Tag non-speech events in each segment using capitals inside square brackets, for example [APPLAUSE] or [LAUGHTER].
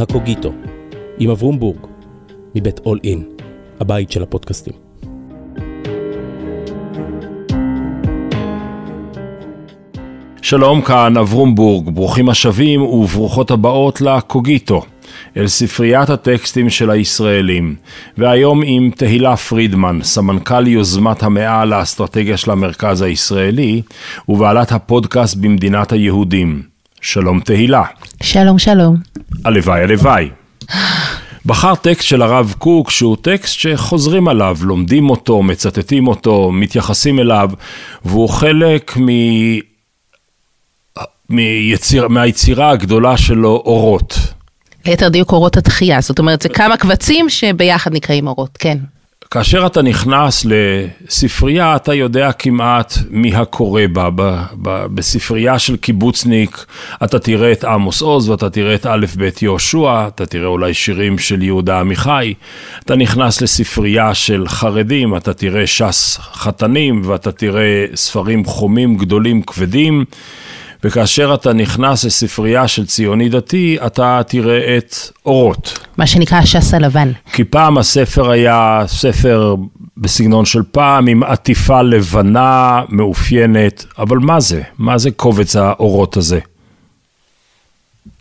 הקוגיטו, עם אברום בורג, מבית אול אין, הבית של הפודקאסטים. שלום, כאן אברום בורג, ברוכים השבים וברוכות הבאות לקוגיטו, אל ספריית הטקסטים של הישראלים. והיום עם תהילה פרידמן, סמנכ"ל יוזמת המאה לאסטרטגיה של המרכז הישראלי, ובעלת הפודקאסט במדינת היהודים. שלום תהילה. שלום, שלום. הלוואי, הלוואי. בחר טקסט של הרב קוק שהוא טקסט שחוזרים עליו, לומדים אותו, מצטטים אותו, מתייחסים אליו, והוא חלק מ... מיציר... מהיצירה הגדולה שלו, אורות. ליתר דיוק אורות התחייה, זאת אומרת זה כמה קבצים שביחד נקראים אורות, כן. כאשר אתה נכנס לספרייה, אתה יודע כמעט מי הקורא בה. ב, ב, בספרייה של קיבוצניק, אתה תראה את עמוס עוז ואתה תראה את א' ב' יהושע, אתה תראה אולי שירים של יהודה עמיחי. אתה נכנס לספרייה של חרדים, אתה תראה ש"ס חתנים ואתה תראה ספרים חומים גדולים כבדים. וכאשר אתה נכנס לספרייה של ציוני דתי, אתה תראה את אורות. מה שנקרא הש"ס הלבן. כי פעם הספר היה ספר בסגנון של פעם, עם עטיפה לבנה מאופיינת, אבל מה זה? מה זה קובץ האורות הזה?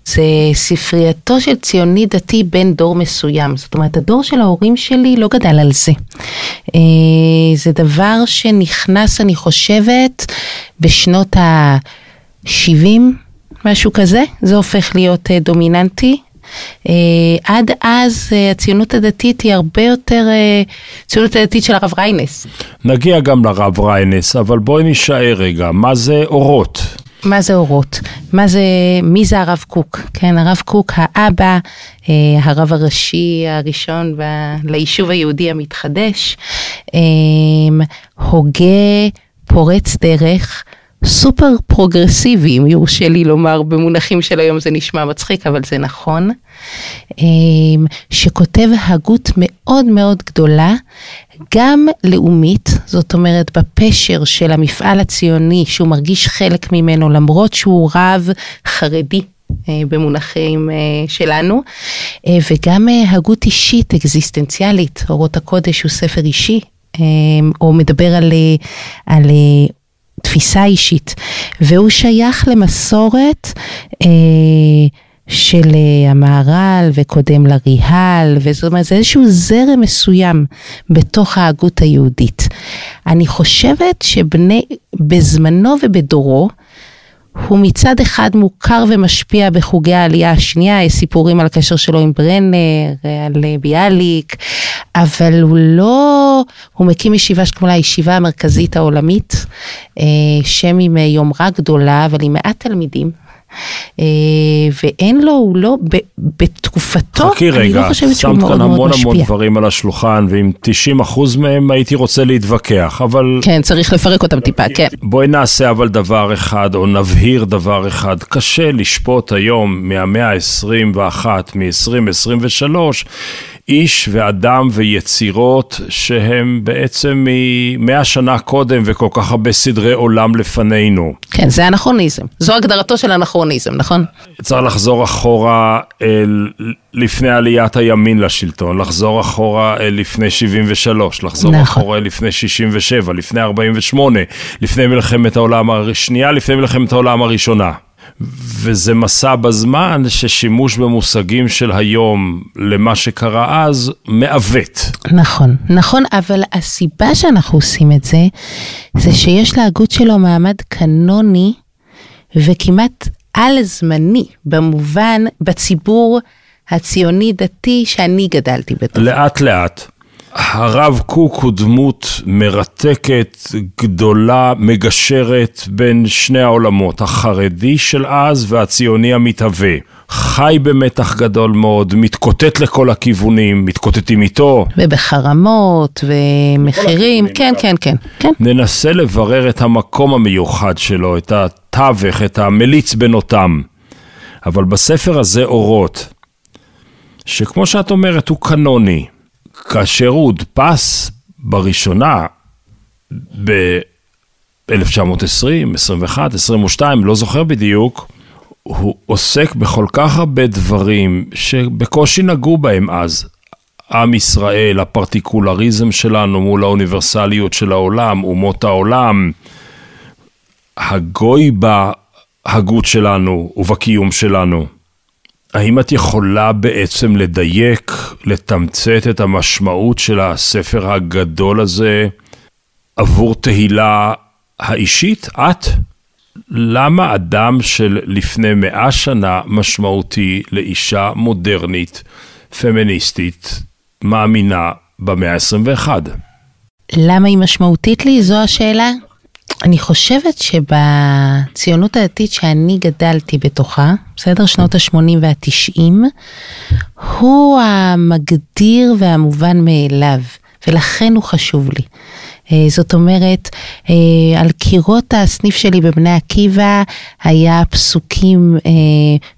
זה ספרייתו של ציוני דתי בן דור מסוים. זאת אומרת, הדור של ההורים שלי לא גדל על זה. אה, זה דבר שנכנס, אני חושבת, בשנות ה... 70, משהו כזה, זה הופך להיות uh, דומיננטי. אה, עד אז אה, הציונות הדתית היא הרבה יותר uh, ציונות הדתית של הרב ריינס. נגיע גם לרב ריינס, אבל בואי נישאר רגע, מה זה אורות? מה זה אורות? מה זה, מי זה הרב קוק? כן, הרב קוק, האבא, אה, הרב הראשי הראשון ב, ליישוב היהודי המתחדש, אה, הוגה, פורץ דרך, סופר פרוגרסיבי, אם יורשה לי לומר במונחים של היום זה נשמע מצחיק, אבל זה נכון, אמ, שכותב הגות מאוד מאוד גדולה, גם לאומית, זאת אומרת בפשר של המפעל הציוני, שהוא מרגיש חלק ממנו, למרות שהוא רב חרדי. אה, במונחים אה, שלנו, אה, וגם הגות אישית אקזיסטנציאלית, אורות הקודש הוא ספר אישי, או מדבר על, על תפיסה אישית, והוא שייך למסורת אה, של אה, המהר"ל וקודם לריה"ל, וזאת אומרת זה איזשהו זרם מסוים בתוך ההגות היהודית. אני חושבת שבני, בזמנו ובדורו, הוא מצד אחד מוכר ומשפיע בחוגי העלייה השנייה, יש סיפורים על הקשר שלו עם ברנר, על ביאליק, אבל הוא לא, הוא מקים ישיבה שקוראים לה הישיבה המרכזית העולמית, אה, שם עם יומרה גדולה, אבל עם מעט תלמידים. אה, ואין לו, הוא לא, בתקופתו, חכי אני רגע, לא חושבת שהוא מאוד מאוד משפיע. שמת כאן המון המון דברים על השולחן, ועם 90% מהם הייתי רוצה להתווכח, אבל... כן, צריך לפרק אותם טיפה, כן. בואי נעשה אבל דבר אחד, או נבהיר דבר אחד. קשה לשפוט היום מהמאה ה-21, מ-2023, איש ואדם ויצירות שהם בעצם ממאה שנה קודם וכל כך הרבה סדרי עולם לפנינו. כן, זה אנכרוניזם. זו הגדרתו של אנכרוניזם, נכון? צריך לחזור אחורה אל לפני עליית הימין לשלטון, לחזור אחורה אל לפני 73, לחזור נכון. אחורה אל לפני 67, לפני 48, לפני מלחמת העולם השנייה, לפני מלחמת העולם הראשונה. וזה מסע בזמן ששימוש במושגים של היום למה שקרה אז מעוות. נכון, נכון, אבל הסיבה שאנחנו עושים את זה, זה שיש להגות שלו מעמד קנוני וכמעט על זמני, במובן, בציבור הציוני דתי שאני גדלתי בתוכו. לאט לאט. הרב קוק הוא דמות מרתקת, גדולה, מגשרת בין שני העולמות, החרדי של אז והציוני המתהווה. חי במתח גדול מאוד, מתקוטט לכל הכיוונים, מתקוטטים איתו. ובחרמות ומחירים, כן, כן, כן, כן. ננסה לברר את המקום המיוחד שלו, את התווך, את המליץ בין אותם. אבל בספר הזה אורות, שכמו שאת אומרת הוא קנוני, כאשר הוא הודפס בראשונה ב-1920, 21, 22, לא זוכר בדיוק, הוא עוסק בכל כך הרבה דברים שבקושי נגעו בהם אז. עם ישראל, הפרטיקולריזם שלנו מול האוניברסליות של העולם, אומות העולם, הגוי בהגות שלנו ובקיום שלנו. האם את יכולה בעצם לדייק, לתמצת את המשמעות של הספר הגדול הזה עבור תהילה האישית? את? למה אדם של לפני מאה שנה משמעותי לאישה מודרנית, פמיניסטית, מאמינה במאה ה-21? למה היא משמעותית לי? זו השאלה. אני חושבת שבציונות הדתית שאני גדלתי בתוכה, בסדר? שנות ה-80 וה-90, הוא המגדיר והמובן מאליו, ולכן הוא חשוב לי. אה, זאת אומרת, אה, על קירות הסניף שלי בבני עקיבא היה פסוקים, אה,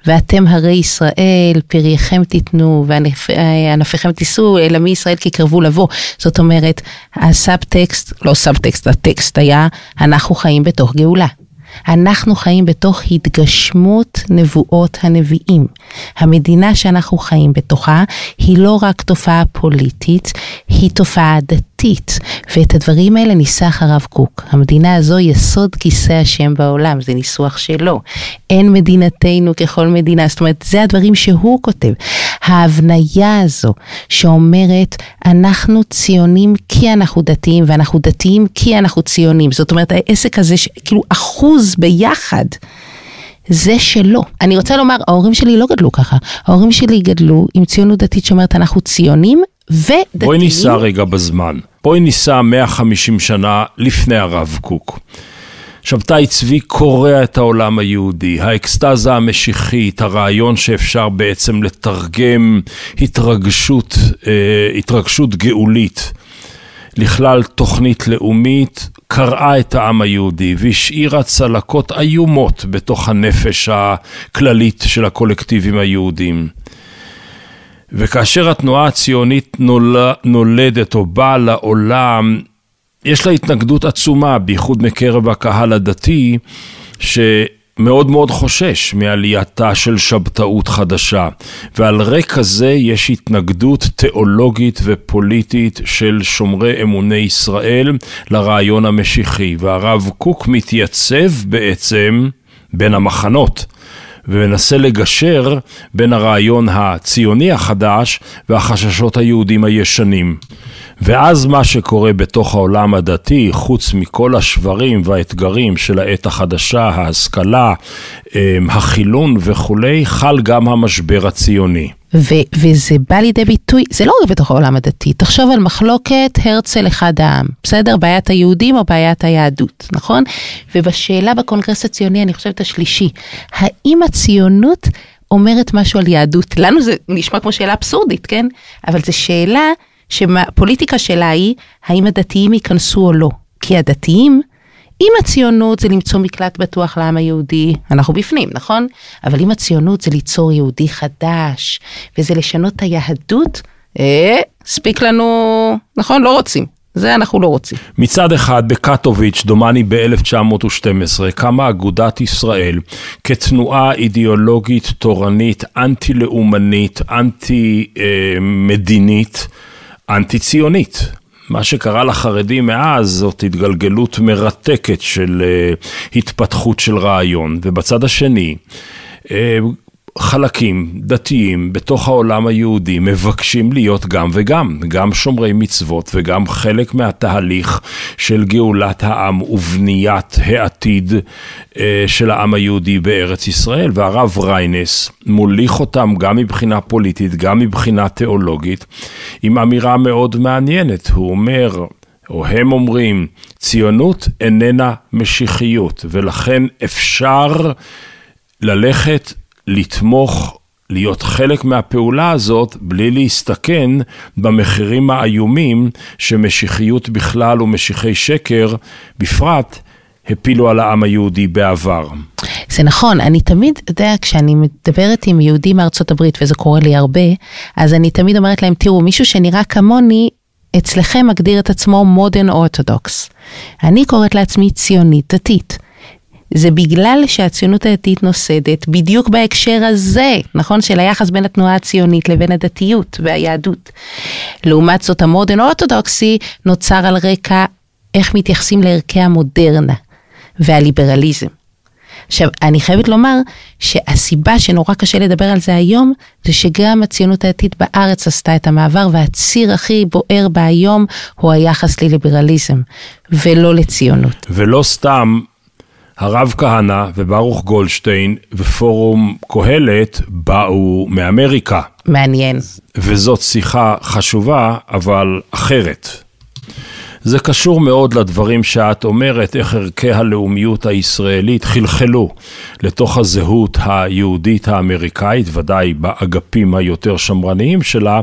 ואתם הרי ישראל, פרייכם תיתנו וענפיכם תישאו, לעמי ישראל כי קרבו לבוא. זאת אומרת, הסאבטקסט, לא סאבטקסט, הטקסט היה, אנחנו חיים בתוך גאולה. אנחנו חיים בתוך התגשמות נבואות הנביאים. המדינה שאנחנו חיים בתוכה היא לא רק תופעה פוליטית, היא תופעה דתית, ואת הדברים האלה ניסח הרב קוק. המדינה הזו יסוד כיסא השם בעולם, זה ניסוח שלו. אין מדינתנו ככל מדינה, זאת אומרת, זה הדברים שהוא כותב. ההבניה הזו שאומרת, אנחנו ציונים כי אנחנו דתיים, ואנחנו דתיים כי אנחנו ציונים. זאת אומרת, העסק הזה, כאילו אחוז ביחד. זה שלו. אני רוצה לומר, ההורים שלי לא גדלו ככה. ההורים שלי גדלו עם ציונות דתית שאומרת אנחנו ציונים ודתיים. בואי ניסע רגע בזמן. בואי ניסע 150 שנה לפני הרב קוק. שבתאי צבי קורע את העולם היהודי, האקסטזה המשיחית, הרעיון שאפשר בעצם לתרגם התרגשות, אה, התרגשות גאולית לכלל תוכנית לאומית, קרעה את העם היהודי והשאירה צלקות איומות בתוך הנפש הכללית של הקולקטיבים היהודים. וכאשר התנועה הציונית נולדת או באה לעולם, יש לה התנגדות עצומה, בייחוד מקרב הקהל הדתי, שמאוד מאוד חושש מעלייתה של שבתאות חדשה. ועל רקע זה יש התנגדות תיאולוגית ופוליטית של שומרי אמוני ישראל לרעיון המשיחי. והרב קוק מתייצב בעצם בין המחנות. ומנסה לגשר בין הרעיון הציוני החדש והחששות היהודים הישנים. ואז מה שקורה בתוך העולם הדתי, חוץ מכל השברים והאתגרים של העת החדשה, ההשכלה, אמ, החילון וכולי, חל גם המשבר הציוני. ו- וזה בא לידי ביטוי, זה לא רק בתוך העולם הדתי, תחשוב על מחלוקת הרצל אחד העם, בסדר? בעיית היהודים או בעיית היהדות, נכון? ובשאלה בקונגרס הציוני, אני חושבת השלישי, האם הציונות אומרת משהו על יהדות? לנו זה נשמע כמו שאלה אבסורדית, כן? אבל זו שאלה שהפוליטיקה שלה היא, האם הדתיים ייכנסו או לא. כי הדתיים, אם הציונות זה למצוא מקלט בטוח לעם היהודי, אנחנו בפנים, נכון? אבל אם הציונות זה ליצור יהודי חדש, וזה לשנות את היהדות, אה, הספיק לנו, נכון? לא רוצים. זה אנחנו לא רוצים. מצד אחד, בקטוביץ', דומני ב-1912, קמה אגודת ישראל כתנועה אידיאולוגית תורנית, אנטי-לאומנית, אנטי-מדינית. אה, אנטי-ציונית. מה שקרה לחרדים מאז זאת התגלגלות מרתקת של uh, התפתחות של רעיון, ובצד השני, uh, חלקים דתיים בתוך העולם היהודי מבקשים להיות גם וגם, גם שומרי מצוות וגם חלק מהתהליך של גאולת העם ובניית העתיד אה, של העם היהודי בארץ ישראל. והרב ריינס מוליך אותם גם מבחינה פוליטית, גם מבחינה תיאולוגית, עם אמירה מאוד מעניינת. הוא אומר, או הם אומרים, ציונות איננה משיחיות, ולכן אפשר ללכת לתמוך, להיות חלק מהפעולה הזאת, בלי להסתכן במחירים האיומים שמשיחיות בכלל ומשיחי שקר בפרט הפילו על העם היהודי בעבר. זה נכון, אני תמיד, אתה יודע, כשאני מדברת עם יהודים מארצות הברית, וזה קורה לי הרבה, אז אני תמיד אומרת להם, תראו, מישהו שנראה כמוני, אצלכם מגדיר את עצמו מודרן אורתודוקס. אני קוראת לעצמי ציונית דתית. זה בגלל שהציונות הדתית נוסדת בדיוק בהקשר הזה, נכון? של היחס בין התנועה הציונית לבין הדתיות והיהדות. לעומת זאת המודרן אורתודוקסי נוצר על רקע איך מתייחסים לערכי המודרנה והליברליזם. עכשיו, אני חייבת לומר שהסיבה שנורא קשה לדבר על זה היום, זה שגם הציונות הדתית בארץ עשתה את המעבר, והציר הכי בוער בה היום הוא היחס לליברליזם, ולא לציונות. ולא סתם הרב כהנא וברוך גולדשטיין ופורום קהלת באו מאמריקה. מעניין. וזאת שיחה חשובה, אבל אחרת. זה קשור מאוד לדברים שאת אומרת, איך ערכי הלאומיות הישראלית חלחלו לתוך הזהות היהודית האמריקאית, ודאי באגפים היותר שמרניים שלה,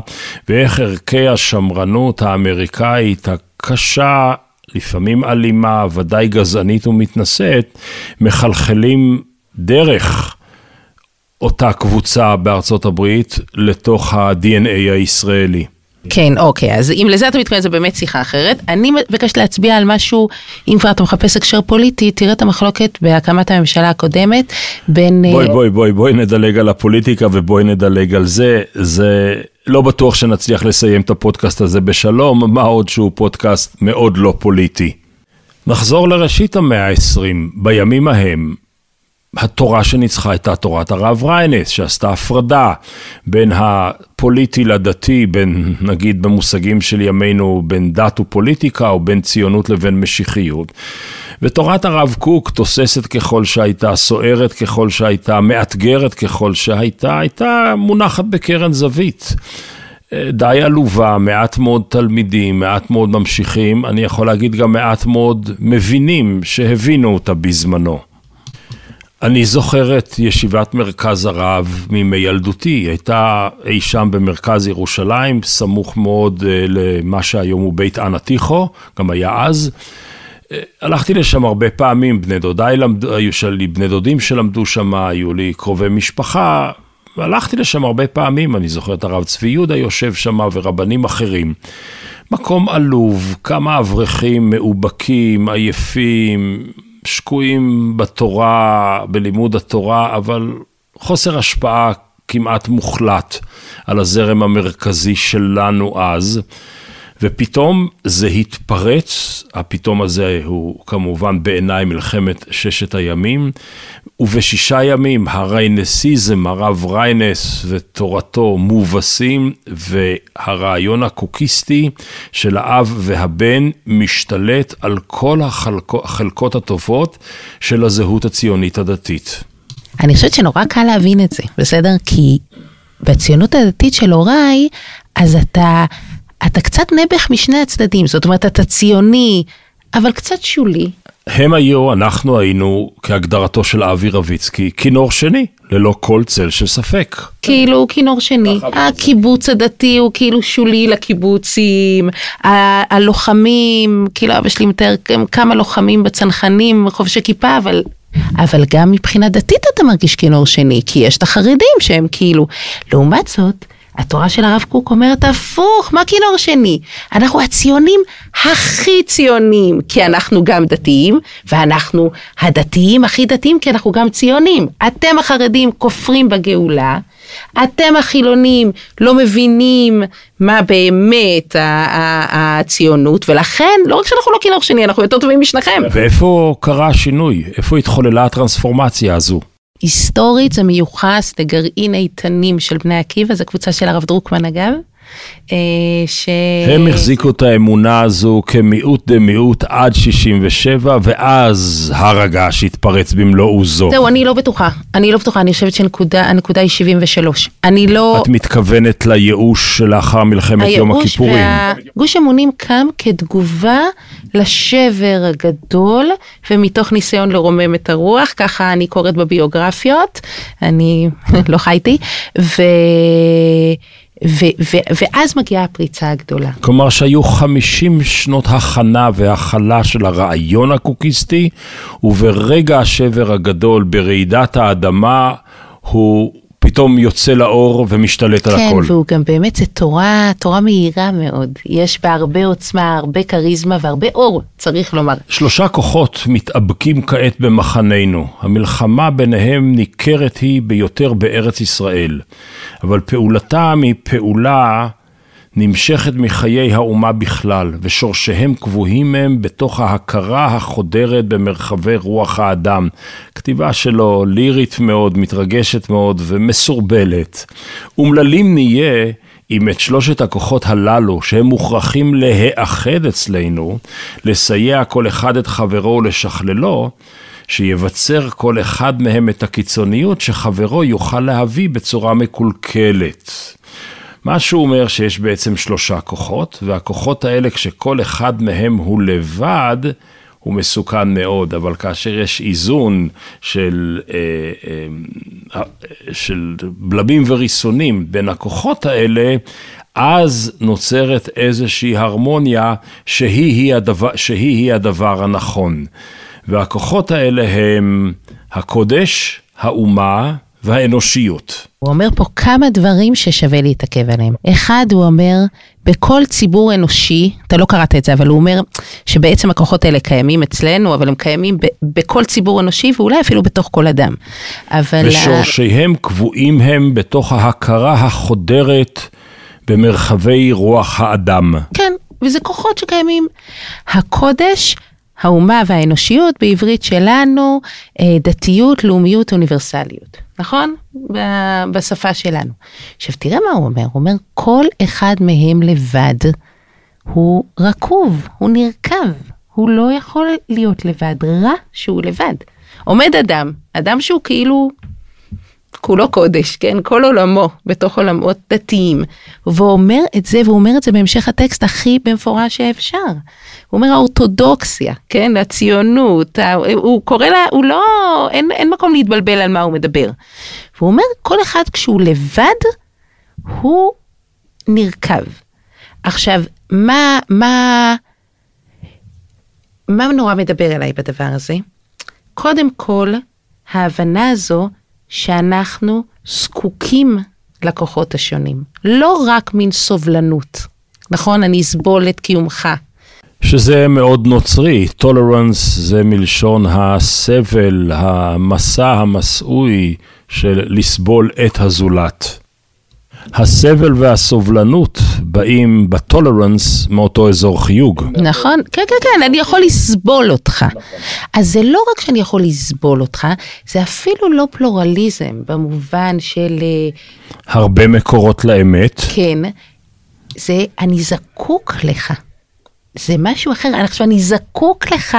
ואיך ערכי השמרנות האמריקאית הקשה, לפעמים אלימה, ודאי גזענית ומתנשאת, מחלחלים דרך אותה קבוצה בארצות הברית לתוך ה-DNA הישראלי. כן, אוקיי, אז אם לזה אתה מתכוון, זה באמת שיחה אחרת. אני מבקשת להצביע על משהו, אם כבר אתה מחפש הקשר פוליטי, תראה את המחלוקת בהקמת הממשלה הקודמת בין... בואי, אה, בואי, בואי, בואי נדלג על הפוליטיקה ובואי נדלג על זה. זה לא בטוח שנצליח לסיים את הפודקאסט הזה בשלום, מה עוד שהוא פודקאסט מאוד לא פוליטי. נחזור לראשית המאה ה-20, בימים ההם. התורה שניצחה הייתה תורת הרב ריינס, שעשתה הפרדה בין הפוליטי לדתי, בין, נגיד במושגים של ימינו, בין דת ופוליטיקה, או בין ציונות לבין משיחיות. ותורת הרב קוק, תוססת ככל שהייתה, סוערת ככל שהייתה, מאתגרת ככל שהייתה, הייתה מונחת בקרן זווית. די עלובה, מעט מאוד תלמידים, מעט מאוד ממשיכים, אני יכול להגיד גם מעט מאוד מבינים שהבינו אותה בזמנו. אני זוכר את ישיבת מרכז הרב מימי ילדותי, היא הייתה אי שם במרכז ירושלים, סמוך מאוד אה, למה שהיום הוא בית אנטיחו, גם היה אז. אה, הלכתי לשם הרבה פעמים, בני דודיי למדו, היו שלי בני דודים שלמדו שם, היו לי קרובי משפחה, הלכתי לשם הרבה פעמים, אני זוכר את הרב צבי יהודה יושב שם ורבנים אחרים. מקום עלוב, כמה אברכים מאובקים, עייפים, שקועים בתורה, בלימוד התורה, אבל חוסר השפעה כמעט מוחלט על הזרם המרכזי שלנו אז. ופתאום זה התפרץ, הפתאום הזה הוא כמובן בעיניי מלחמת ששת הימים, ובשישה ימים הריינסיזם, הרב ריינס ותורתו מובסים, והרעיון הקוקיסטי של האב והבן משתלט על כל החלקות, החלקות הטובות של הזהות הציונית הדתית. אני חושבת שנורא קל להבין את זה, בסדר? כי בציונות הדתית של הוריי, אז אתה, אתה קצת נעבך משני הצדדים, זאת אומרת, אתה ציוני, אבל קצת שולי. הם היו, אנחנו היינו, כהגדרתו של אבי רביצקי, כינור שני, ללא כל צל של ספק. כאילו כינור שני, הקיבוץ הדתי הוא כאילו שולי לקיבוצים, ה- הלוחמים, כאילו אבא שלי מתאר כמה לוחמים בצנחנים, חובשי כיפה, אבל... אבל גם מבחינה דתית אתה מרגיש כינור שני, כי יש את החרדים שהם כאילו, לעומת זאת, התורה של הרב קוק אומרת הפוך, מה כינור שני? אנחנו הציונים הכי ציונים, כי אנחנו גם דתיים, ואנחנו הדתיים הכי דתיים, כי אנחנו גם ציונים. אתם החרדים כופרים בגאולה, אתם החילונים לא מבינים מה באמת הציונות, ולכן לא רק שאנחנו לא כינור שני, אנחנו יותר טובים משניכם. ואיפה קרה השינוי? איפה התחוללה הטרנספורמציה הזו? היסטורית זה מיוחס לגרעין איתנים של בני עקיבא, זו קבוצה של הרב דרוקמן אגב. אה, ש... הם החזיקו את האמונה הזו כמיעוט דמיעוט עד 67, ואז הר הגעש התפרץ במלוא עוזו. זהו, אני לא בטוחה. אני לא בטוחה, אני חושבת שהנקודה היא 73. אני לא... את מתכוונת לייאוש שלאחר מלחמת יום הייאוש הכיפורים. והגוש אמונים קם כתגובה לשבר הגדול, ומתוך ניסיון לרומם את הרוח, ככה אני קוראת בביוגרפיות, אני [LAUGHS] לא חייתי, ו... ו... ו... ואז מגיעה הפריצה הגדולה. כלומר שהיו 50 שנות הכנה והכלה של הרעיון הקוקיסטי, וברגע השבר הגדול ברעידת האדמה, הוא פתאום יוצא לאור ומשתלט על כן, הכל. והוא גם באמת, זה תורה, תורה מהירה מאוד. יש בה הרבה עוצמה, הרבה כריזמה והרבה אור, צריך לומר. שלושה כוחות מתאבקים כעת במחננו. המלחמה ביניהם ניכרת היא ביותר בארץ ישראל, אבל פעולתם היא פעולה נמשכת מחיי האומה בכלל, ושורשיהם קבועים הם בתוך ההכרה החודרת במרחבי רוח האדם. כתיבה שלו לירית מאוד, מתרגשת מאוד ומסורבלת. אומללים נהיה אם את שלושת הכוחות הללו, שהם מוכרחים להיאחד אצלנו, לסייע כל אחד את חברו ולשכללו, שיבצר כל אחד מהם את הקיצוניות שחברו יוכל להביא בצורה מקולקלת. מה שהוא אומר שיש בעצם שלושה כוחות, והכוחות האלה כשכל אחד מהם הוא לבד, הוא מסוכן מאוד, אבל כאשר יש איזון של, אה, אה, של בלמים וריסונים בין הכוחות האלה, אז נוצרת איזושהי הרמוניה שהיא הדבר, שהיא הדבר הנכון. והכוחות האלה הם הקודש, האומה והאנושיות. הוא אומר פה כמה דברים ששווה להתעכב עליהם. אחד, הוא אומר, בכל ציבור אנושי, אתה לא קראת את זה, אבל הוא אומר שבעצם הכוחות האלה קיימים אצלנו, אבל הם קיימים ב- בכל ציבור אנושי, ואולי אפילו בתוך כל אדם. אבל... ושורשיהם קבועים הם בתוך ההכרה החודרת במרחבי רוח האדם. כן, וזה כוחות שקיימים. הקודש, האומה והאנושיות, בעברית שלנו, אה, דתיות, לאומיות, אוניברסליות. נכון? בשפה שלנו. עכשיו תראה מה הוא אומר, הוא אומר כל אחד מהם לבד הוא רקוב, הוא נרקב, הוא לא יכול להיות לבד, רע שהוא לבד. עומד אדם, אדם שהוא כאילו כולו קודש, כן? כל עולמו בתוך עולמות דתיים. והוא אומר את זה, והוא אומר את זה בהמשך הטקסט הכי במפורש שאפשר. הוא אומר האורתודוקסיה, כן? הציונות, הוא קורא לה, הוא לא, אין, אין מקום להתבלבל על מה הוא מדבר. והוא אומר, כל אחד כשהוא לבד, הוא נרקב. עכשיו, מה, מה, מה נורא מדבר אליי בדבר הזה? קודם כל, ההבנה הזו שאנחנו זקוקים לכוחות השונים. לא רק מין סובלנות, נכון? אני אסבול את קיומך. שזה מאוד נוצרי, טולרנס זה מלשון הסבל, המסע המסעוי של לסבול את הזולת. הסבל והסובלנות באים בטולרנס מאותו אזור חיוג. נכון, כן, כן, כן, אני יכול לסבול אותך. אז זה לא רק שאני יכול לסבול אותך, זה אפילו לא פלורליזם במובן של... אה, הרבה מקורות לאמת. כן, זה אני זקוק לך. זה משהו אחר, עכשיו אני זקוק לך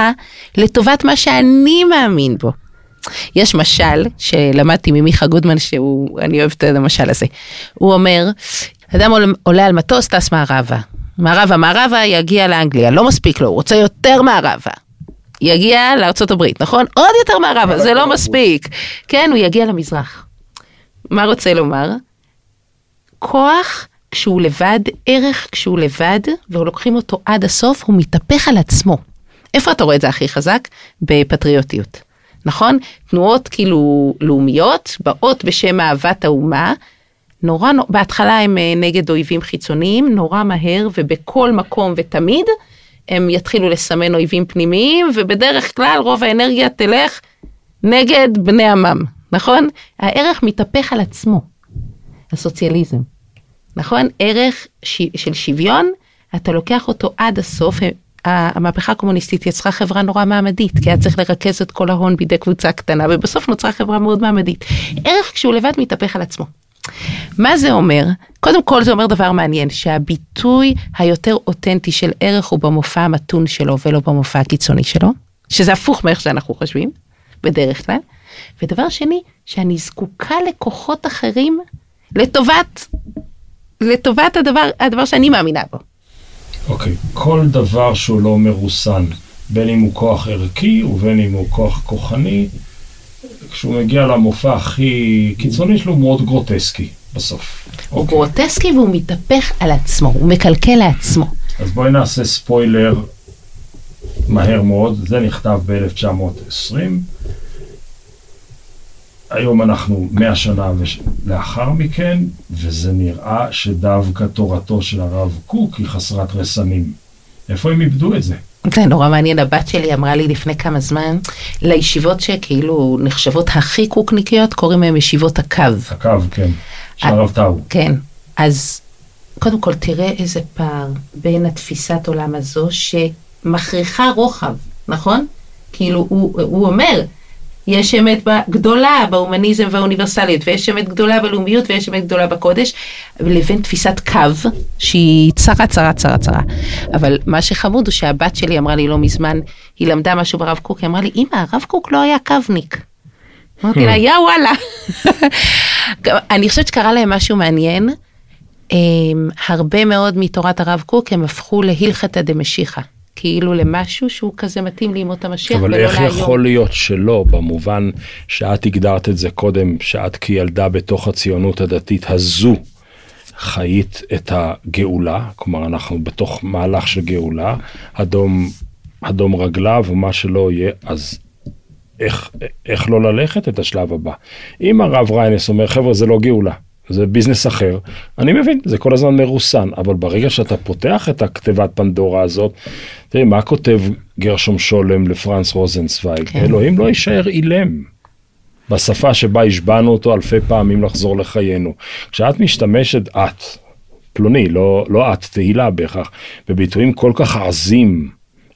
לטובת מה שאני מאמין בו. יש משל שלמדתי ממיכה גודמן, שהוא, אני אוהבת את המשל הזה. הוא אומר, אדם עולה על מטוס, טס מערבה. מערבה, מערבה, יגיע לאנגליה, לא מספיק לו, הוא רוצה יותר מערבה. יגיע לארצות הברית, נכון? עוד יותר מערבה, זה לא מספיק. כן, הוא יגיע למזרח. מה רוצה לומר? כוח כשהוא לבד, ערך כשהוא לבד, ולוקחים אותו עד הסוף, הוא מתהפך על עצמו. איפה אתה רואה את זה הכי חזק? בפטריוטיות. נכון? תנועות כאילו לאומיות באות בשם אהבת האומה. נורא, בהתחלה הם אה, נגד אויבים חיצוניים, נורא מהר ובכל מקום ותמיד הם יתחילו לסמן אויבים פנימיים, ובדרך כלל רוב האנרגיה תלך נגד בני עמם, נכון? הערך מתהפך על עצמו, הסוציאליזם, נכון? ערך ש... של שוויון, אתה לוקח אותו עד הסוף, המהפכה הקומוניסטית יצרה חברה נורא מעמדית, כי היה צריך לרכז את כל ההון בידי קבוצה קטנה, ובסוף נוצרה חברה מאוד מעמדית. ערך כשהוא לבד מתהפך על עצמו. מה זה אומר? קודם כל זה אומר דבר מעניין, שהביטוי היותר אותנטי של ערך הוא במופע המתון שלו ולא במופע הקיצוני שלו, שזה הפוך מאיך שאנחנו חושבים, בדרך כלל. ודבר שני, שאני זקוקה לכוחות אחרים לטובת, לטובת הדבר, הדבר שאני מאמינה בו. אוקיי, okay. כל דבר שהוא לא מרוסן, בין אם הוא כוח ערכי ובין אם הוא כוח כוחני, כשהוא מגיע למופע הכי קיצוני שלו, הוא מאוד גרוטסקי בסוף. הוא okay. אוקיי. גרוטסקי והוא מתהפך על עצמו, הוא מקלקל לעצמו. אז בואי נעשה ספוילר מהר מאוד, זה נכתב ב-1920. היום אנחנו מאה שנה לאחר מכן, וזה נראה שדווקא תורתו של הרב קוק היא חסרת רסנים. איפה הם איבדו את זה? זה נורא מעניין, הבת שלי אמרה לי לפני כמה זמן, לישיבות שכאילו נחשבות הכי קוקניקיות, קוראים להם ישיבות הקו. הקו, כן, של הרב טאו. כן, אז קודם כל תראה איזה פער בין התפיסת עולם הזו שמכריחה רוחב, נכון? כאילו הוא, הוא אומר, יש אמת גדולה בהומניזם והאוניברסליות, ויש אמת גדולה בלאומיות ויש אמת גדולה בקודש, לבין תפיסת קו שהיא צרה, צרה, צרה, צרה. אבל מה שחמוד הוא שהבת שלי אמרה לי לא מזמן, היא למדה משהו ברב קוק, היא אמרה לי, אמא, הרב קוק לא היה קווניק. אמרתי לה, יא וואלה. אני חושבת שקרה להם משהו מעניין. הרבה מאוד מתורת הרב קוק הם הפכו להלכתא דמשיחא. כאילו למשהו שהוא כזה מתאים לימות המשיח ולא להיום. אבל איך יכול להיות שלא, במובן שאת הגדרת את זה קודם, שאת כילדה בתוך הציונות הדתית הזו חיית את הגאולה, כלומר אנחנו בתוך מהלך של גאולה, אדום, אדום רגליו ומה שלא יהיה, אז איך, איך לא ללכת את השלב הבא? אם הרב ריינס אומר, חבר'ה, זה לא גאולה. זה ביזנס אחר, אני מבין, זה כל הזמן מרוסן, אבל ברגע שאתה פותח את הכתיבת פנדורה הזאת, תראי, מה כותב גרשום שולם לפרנס רוזנצוויג? כן. אלוהים לא יישאר אילם. בשפה שבה השבענו אותו אלפי פעמים לחזור לחיינו. כשאת משתמשת, את, פלוני, לא, לא את, תהילה בהכרח, בביטויים כל כך עזים,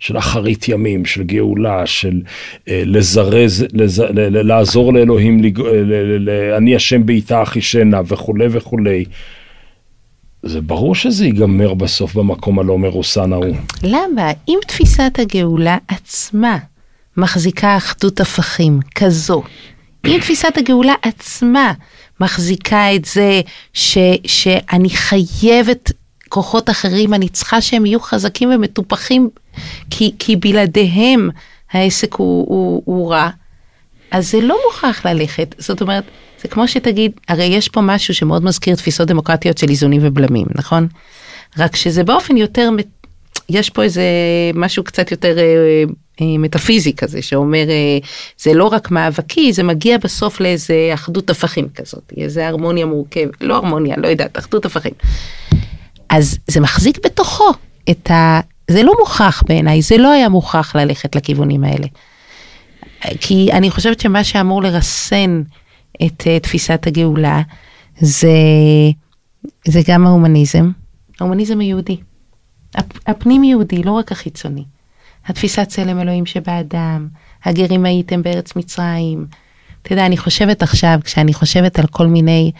של אחרית ימים, של גאולה, של אה, לזרז, לז, ל, ל, לעזור לאלוהים, לג, ל, ל, ל, אני השם בעיתה אחישנה וכולי וכולי. זה ברור שזה ייגמר בסוף במקום הלא מרוסן ההוא. למה? אם תפיסת הגאולה עצמה מחזיקה אחדות הפכים כזו, אם תפיסת הגאולה עצמה מחזיקה את זה ש, שאני חייבת כוחות אחרים, אני צריכה שהם יהיו חזקים ומטופחים, כי, כי בלעדיהם העסק הוא, הוא, הוא רע, אז זה לא מוכרח ללכת. זאת אומרת, זה כמו שתגיד, הרי יש פה משהו שמאוד מזכיר תפיסות דמוקרטיות של איזונים ובלמים, נכון? רק שזה באופן יותר, יש פה איזה משהו קצת יותר אה, אה, מטאפיזי כזה, שאומר, אה, זה לא רק מאבקי, זה מגיע בסוף לאיזה אחדות הפכים כזאת, איזה הרמוניה מורכבת, לא הרמוניה, לא יודעת, אחדות הפכים. אז זה מחזיק בתוכו את ה... זה לא מוכרח בעיניי, זה לא היה מוכרח ללכת לכיוונים האלה. כי אני חושבת שמה שאמור לרסן את uh, תפיסת הגאולה זה, זה גם ההומניזם, ההומניזם היהודי, הפנים יהודי, לא רק החיצוני. התפיסת צלם אלוהים שבאדם, הגרים הייתם בארץ מצרים. אתה יודע, אני חושבת עכשיו, כשאני חושבת על כל מיני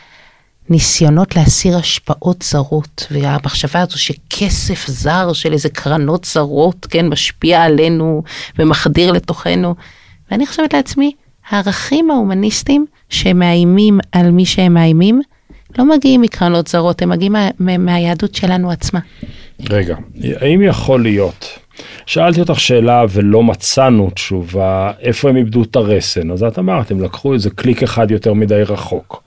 ניסיונות להסיר השפעות זרות, והמחשבה הזו שכסף זר של איזה קרנות זרות, כן, משפיע עלינו ומחדיר לתוכנו. ואני חושבת לעצמי, הערכים ההומניסטיים שמאיימים על מי שהם מאיימים, לא מגיעים מקרנות זרות, הם מגיעים מה, מה, מהיהדות שלנו עצמה. רגע, האם יכול להיות, שאלתי אותך שאלה ולא מצאנו תשובה, איפה הם איבדו את הרסן? אז את אמרת, הם לקחו איזה קליק אחד יותר מדי רחוק.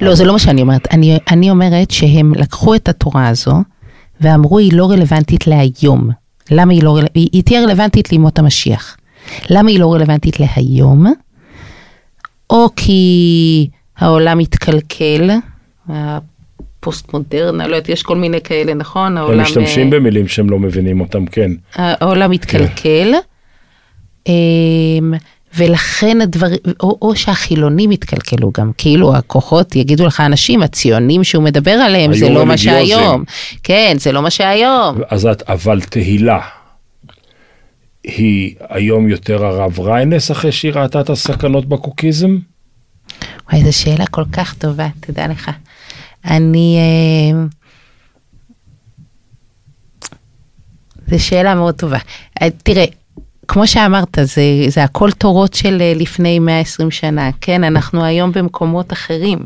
לא, זה לא מה שאני אומרת. אני, אני אומרת שהם לקחו את התורה הזו ואמרו היא לא רלוונטית להיום. למה היא לא רלוונטית? היא תהיה רלוונטית לימות המשיח. למה היא לא רלוונטית להיום? או כי העולם מתקלקל, הפוסט מודרנה, לא יודעת, יש כל מיני כאלה, נכון? הם משתמשים אה, במילים שהם לא מבינים אותם, כן. העולם מתקלקל. כן. ולכן הדברים, או, או שהחילונים יתקלקלו גם, כאילו הכוחות יגידו לך אנשים, הציונים שהוא מדבר עליהם, זה לא מה שהיום. כן, זה לא מה שהיום. אז את, אבל תהילה, היא היום יותר הרב ריינס אחרי שהיא ראתה את הסכנות בקוקיזם? וואי, זו שאלה כל כך טובה, תדע לך. אני... אה... זו שאלה מאוד טובה. אה, תראה, כמו שאמרת, זה, זה הכל תורות של אה, לפני 120 שנה, כן? אנחנו היום במקומות אחרים.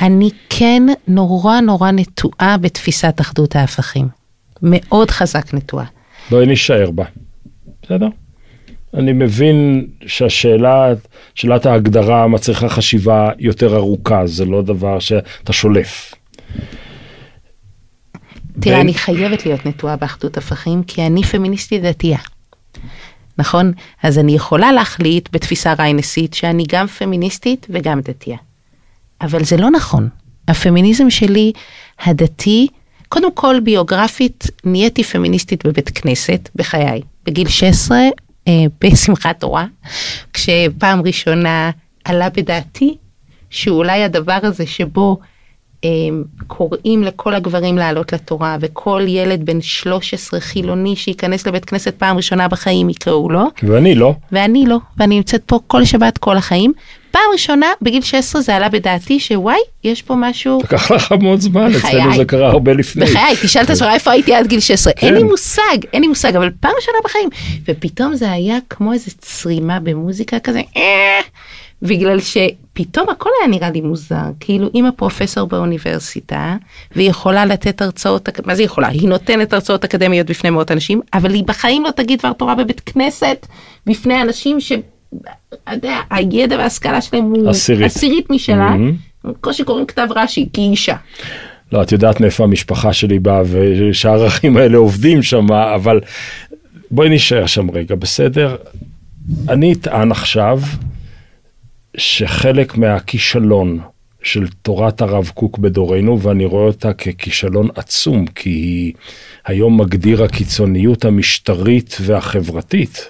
אני כן נורא נורא נטועה בתפיסת אחדות ההפכים. מאוד חזק נטועה. בואי נשאר בה, בסדר? אני מבין שהשאלה, שאלת ההגדרה מצריכה חשיבה יותר ארוכה, זה לא דבר שאתה שולף. תראה, בין... אני חייבת להיות נטועה באחדות הפכים, כי אני פמיניסטית דתייה. נכון? אז אני יכולה להחליט בתפיסה ריינסית שאני גם פמיניסטית וגם דתייה. אבל זה לא נכון. הפמיניזם שלי, הדתי, קודם כל ביוגרפית, נהייתי פמיניסטית בבית כנסת בחיי. בגיל 16, אה, בשמחת תורה, כשפעם ראשונה עלה בדעתי שאולי הדבר הזה שבו קוראים לכל הגברים לעלות לתורה וכל ילד בן 13 חילוני שייכנס לבית כנסת פעם ראשונה בחיים יקראו לו. ואני לא. ואני לא, ואני נמצאת פה כל שבת כל החיים. פעם ראשונה בגיל 16 זה עלה בדעתי שוואי, יש פה משהו... לקח לך מאוד זמן, בחיי. אצלנו זה קרה הרבה לפני. בחיי, תשאל את עצמך איפה הייתי עד גיל 16, אין כן. לי מושג, אין לי מושג, אבל פעם ראשונה בחיים. ופתאום זה היה כמו איזה צרימה במוזיקה כזה, אה, בגלל שפתאום הכל היה נראה לי מוזר, כאילו אם הפרופסור באוניברסיטה, והיא יכולה לתת הרצאות, מה זה יכולה? היא נותנת הרצאות אקדמיות בפני מאות אנשים, אבל היא בחיים לא תגיד דבר תורה בבית כנסת, בפני אנשים ש... אתה יודע, הידע וההשכלה שלהם הוא עשירית. עשירית משלה, מהמם. בקושי קוראים כתב רש"י, כי היא אישה. לא, את יודעת מאיפה המשפחה שלי באה ושהערכים האלה עובדים שם, אבל בואי נשאר שם רגע, בסדר? אני אטען עכשיו שחלק מהכישלון של תורת הרב קוק בדורנו, ואני רואה אותה ככישלון עצום, כי היא היום מגדיר הקיצוניות המשטרית והחברתית,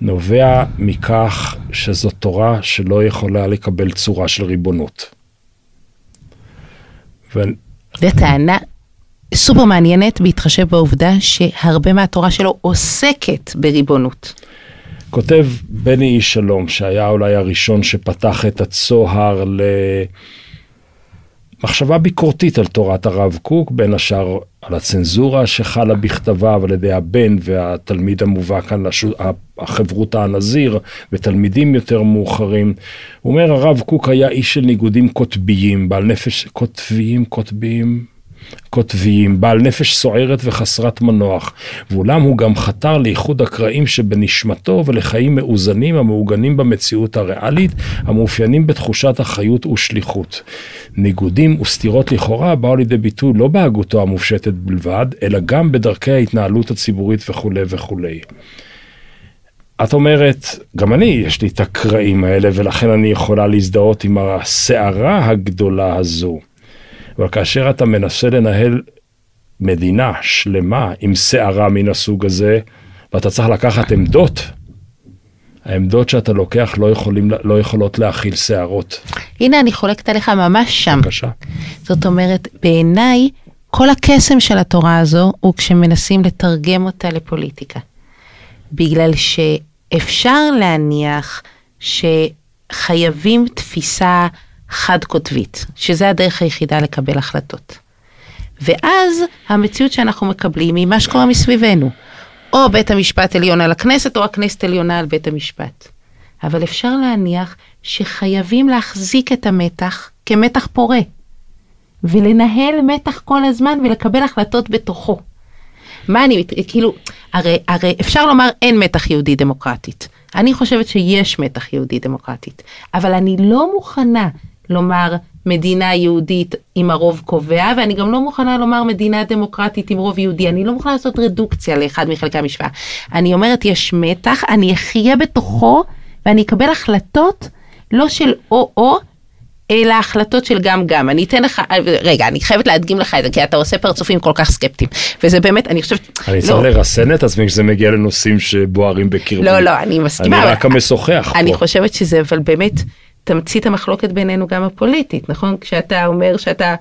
נובע מכך שזו תורה שלא יכולה לקבל צורה של ריבונות. ואני- זו טענה סופר מעניינת בהתחשב בעובדה שהרבה מהתורה שלו עוסקת בריבונות. כותב בני איש שלום, שהיה אולי הראשון שפתח את הצוהר למחשבה ביקורתית על תורת הרב קוק, בין השאר על הצנזורה שחלה בכתביו על ידי הבן והתלמיד המובא כאן, לשו"ת- החברותא הנזיר ותלמידים יותר מאוחרים. הוא אומר, הרב קוק היה איש של ניגודים קוטביים, בעל נפש, קוטביים, קוטביים, קוטביים, בעל נפש סוערת וחסרת מנוח, ואולם הוא גם חתר לאיחוד הקרעים שבנשמתו ולחיים מאוזנים המעוגנים במציאות הריאלית, המאופיינים בתחושת אחריות ושליחות. ניגודים וסתירות לכאורה באו לידי ביטוי לא בהגותו המופשטת בלבד, אלא גם בדרכי ההתנהלות הציבורית וכולי וכולי. את אומרת, גם אני, יש לי את הקרעים האלה, ולכן אני יכולה להזדהות עם הסערה הגדולה הזו. אבל כאשר אתה מנסה לנהל מדינה שלמה עם סערה מן הסוג הזה, ואתה צריך לקחת עמדות, העמדות שאתה לוקח לא, יכולים, לא יכולות להכיל סערות. הנה אני חולקת עליך ממש שם. בבקשה. זאת אומרת, בעיניי, כל הקסם של התורה הזו הוא כשמנסים לתרגם אותה לפוליטיקה. בגלל שאפשר להניח שחייבים תפיסה חד-קוטבית, שזה הדרך היחידה לקבל החלטות. ואז המציאות שאנחנו מקבלים היא מה שקורה מסביבנו. או בית המשפט עליון על הכנסת, או הכנסת עליונה על בית המשפט. אבל אפשר להניח שחייבים להחזיק את המתח כמתח פורה, ולנהל מתח כל הזמן ולקבל החלטות בתוכו. מה אני, כאילו, הרי, הרי אפשר לומר אין מתח יהודי דמוקרטית. אני חושבת שיש מתח יהודי דמוקרטית, אבל אני לא מוכנה לומר מדינה יהודית עם הרוב קובע, ואני גם לא מוכנה לומר מדינה דמוקרטית עם רוב יהודי. אני לא מוכנה לעשות רדוקציה לאחד מחלקי המשוואה. אני אומרת, יש מתח, אני אחיה בתוכו, ואני אקבל החלטות לא של או-או, אלא החלטות של גם גם. אני אתן לך, רגע, אני חייבת להדגים לך את זה, כי אתה עושה פרצופים כל כך סקפטיים. וזה באמת, אני חושבת... אני לא, צריך לרסן את עצמי כשזה מגיע לנושאים שבוערים בקרבי. לא, לא, אני מסכימה. אני רק המשוחח אני פה. חושבת שזה אבל באמת תמצית המחלוקת בינינו גם הפוליטית, נכון? כשאתה אומר שאתה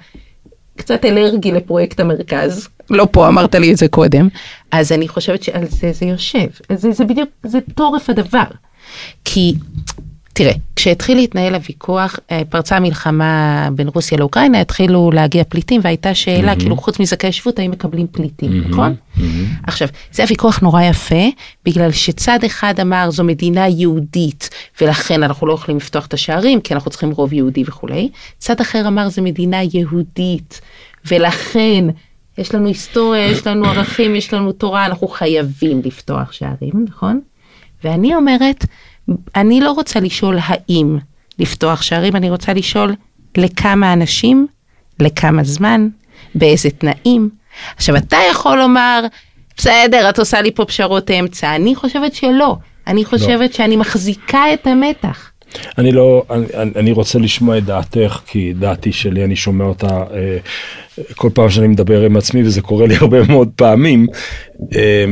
קצת אלרגי לפרויקט המרכז, לא פה אמרת לי את זה קודם, אז אני חושבת שעל זה זה יושב, זה, זה בדיוק, זה תורף הדבר. כי תראה, כשהתחיל להתנהל הוויכוח, אה, פרצה מלחמה בין רוסיה לאוקראינה, התחילו להגיע פליטים והייתה שאלה, כאילו חוץ מזכאי שבות, האם מקבלים פליטים, נכון? עכשיו, זה הוויכוח נורא יפה, בגלל שצד אחד אמר זו מדינה יהודית, ולכן אנחנו לא יכולים לפתוח את השערים, כי אנחנו צריכים רוב יהודי וכולי. צד אחר אמר זו מדינה יהודית, ולכן יש לנו היסטוריה, יש לנו ערכים, יש לנו תורה, אנחנו חייבים לפתוח שערים, נכון? ואני אומרת, אני לא רוצה לשאול האם לפתוח שערים, אני רוצה לשאול לכמה אנשים, לכמה זמן, באיזה תנאים. עכשיו, אתה יכול לומר, בסדר, את עושה לי פה פשרות אמצע. אני חושבת שלא. אני חושבת שאני מחזיקה את המתח. אני לא, אני, אני רוצה לשמוע את דעתך, כי דעתי שלי, אני שומע אותה אה, כל פעם שאני מדבר עם עצמי, וזה קורה לי [LAUGHS] הרבה מאוד פעמים. אה,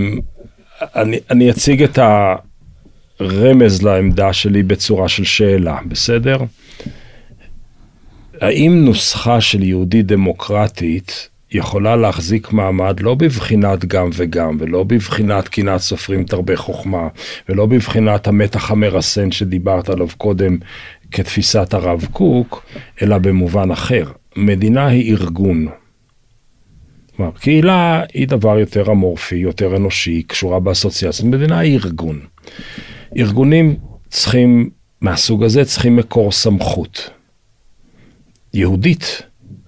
אני, אני אציג את הרמז לעמדה שלי בצורה של שאלה, בסדר? האם נוסחה של יהודית דמוקרטית יכולה להחזיק מעמד לא בבחינת גם וגם, ולא בבחינת קנאת סופרים תרבה חוכמה, ולא בבחינת המתח המרסן שדיברת עליו קודם כתפיסת הרב קוק, אלא במובן אחר. מדינה היא ארגון. כלומר, קהילה היא דבר יותר אמורפי, יותר אנושי, קשורה באסוציאציות. מדינה היא ארגון. ארגונים צריכים, מהסוג הזה, צריכים מקור סמכות. יהודית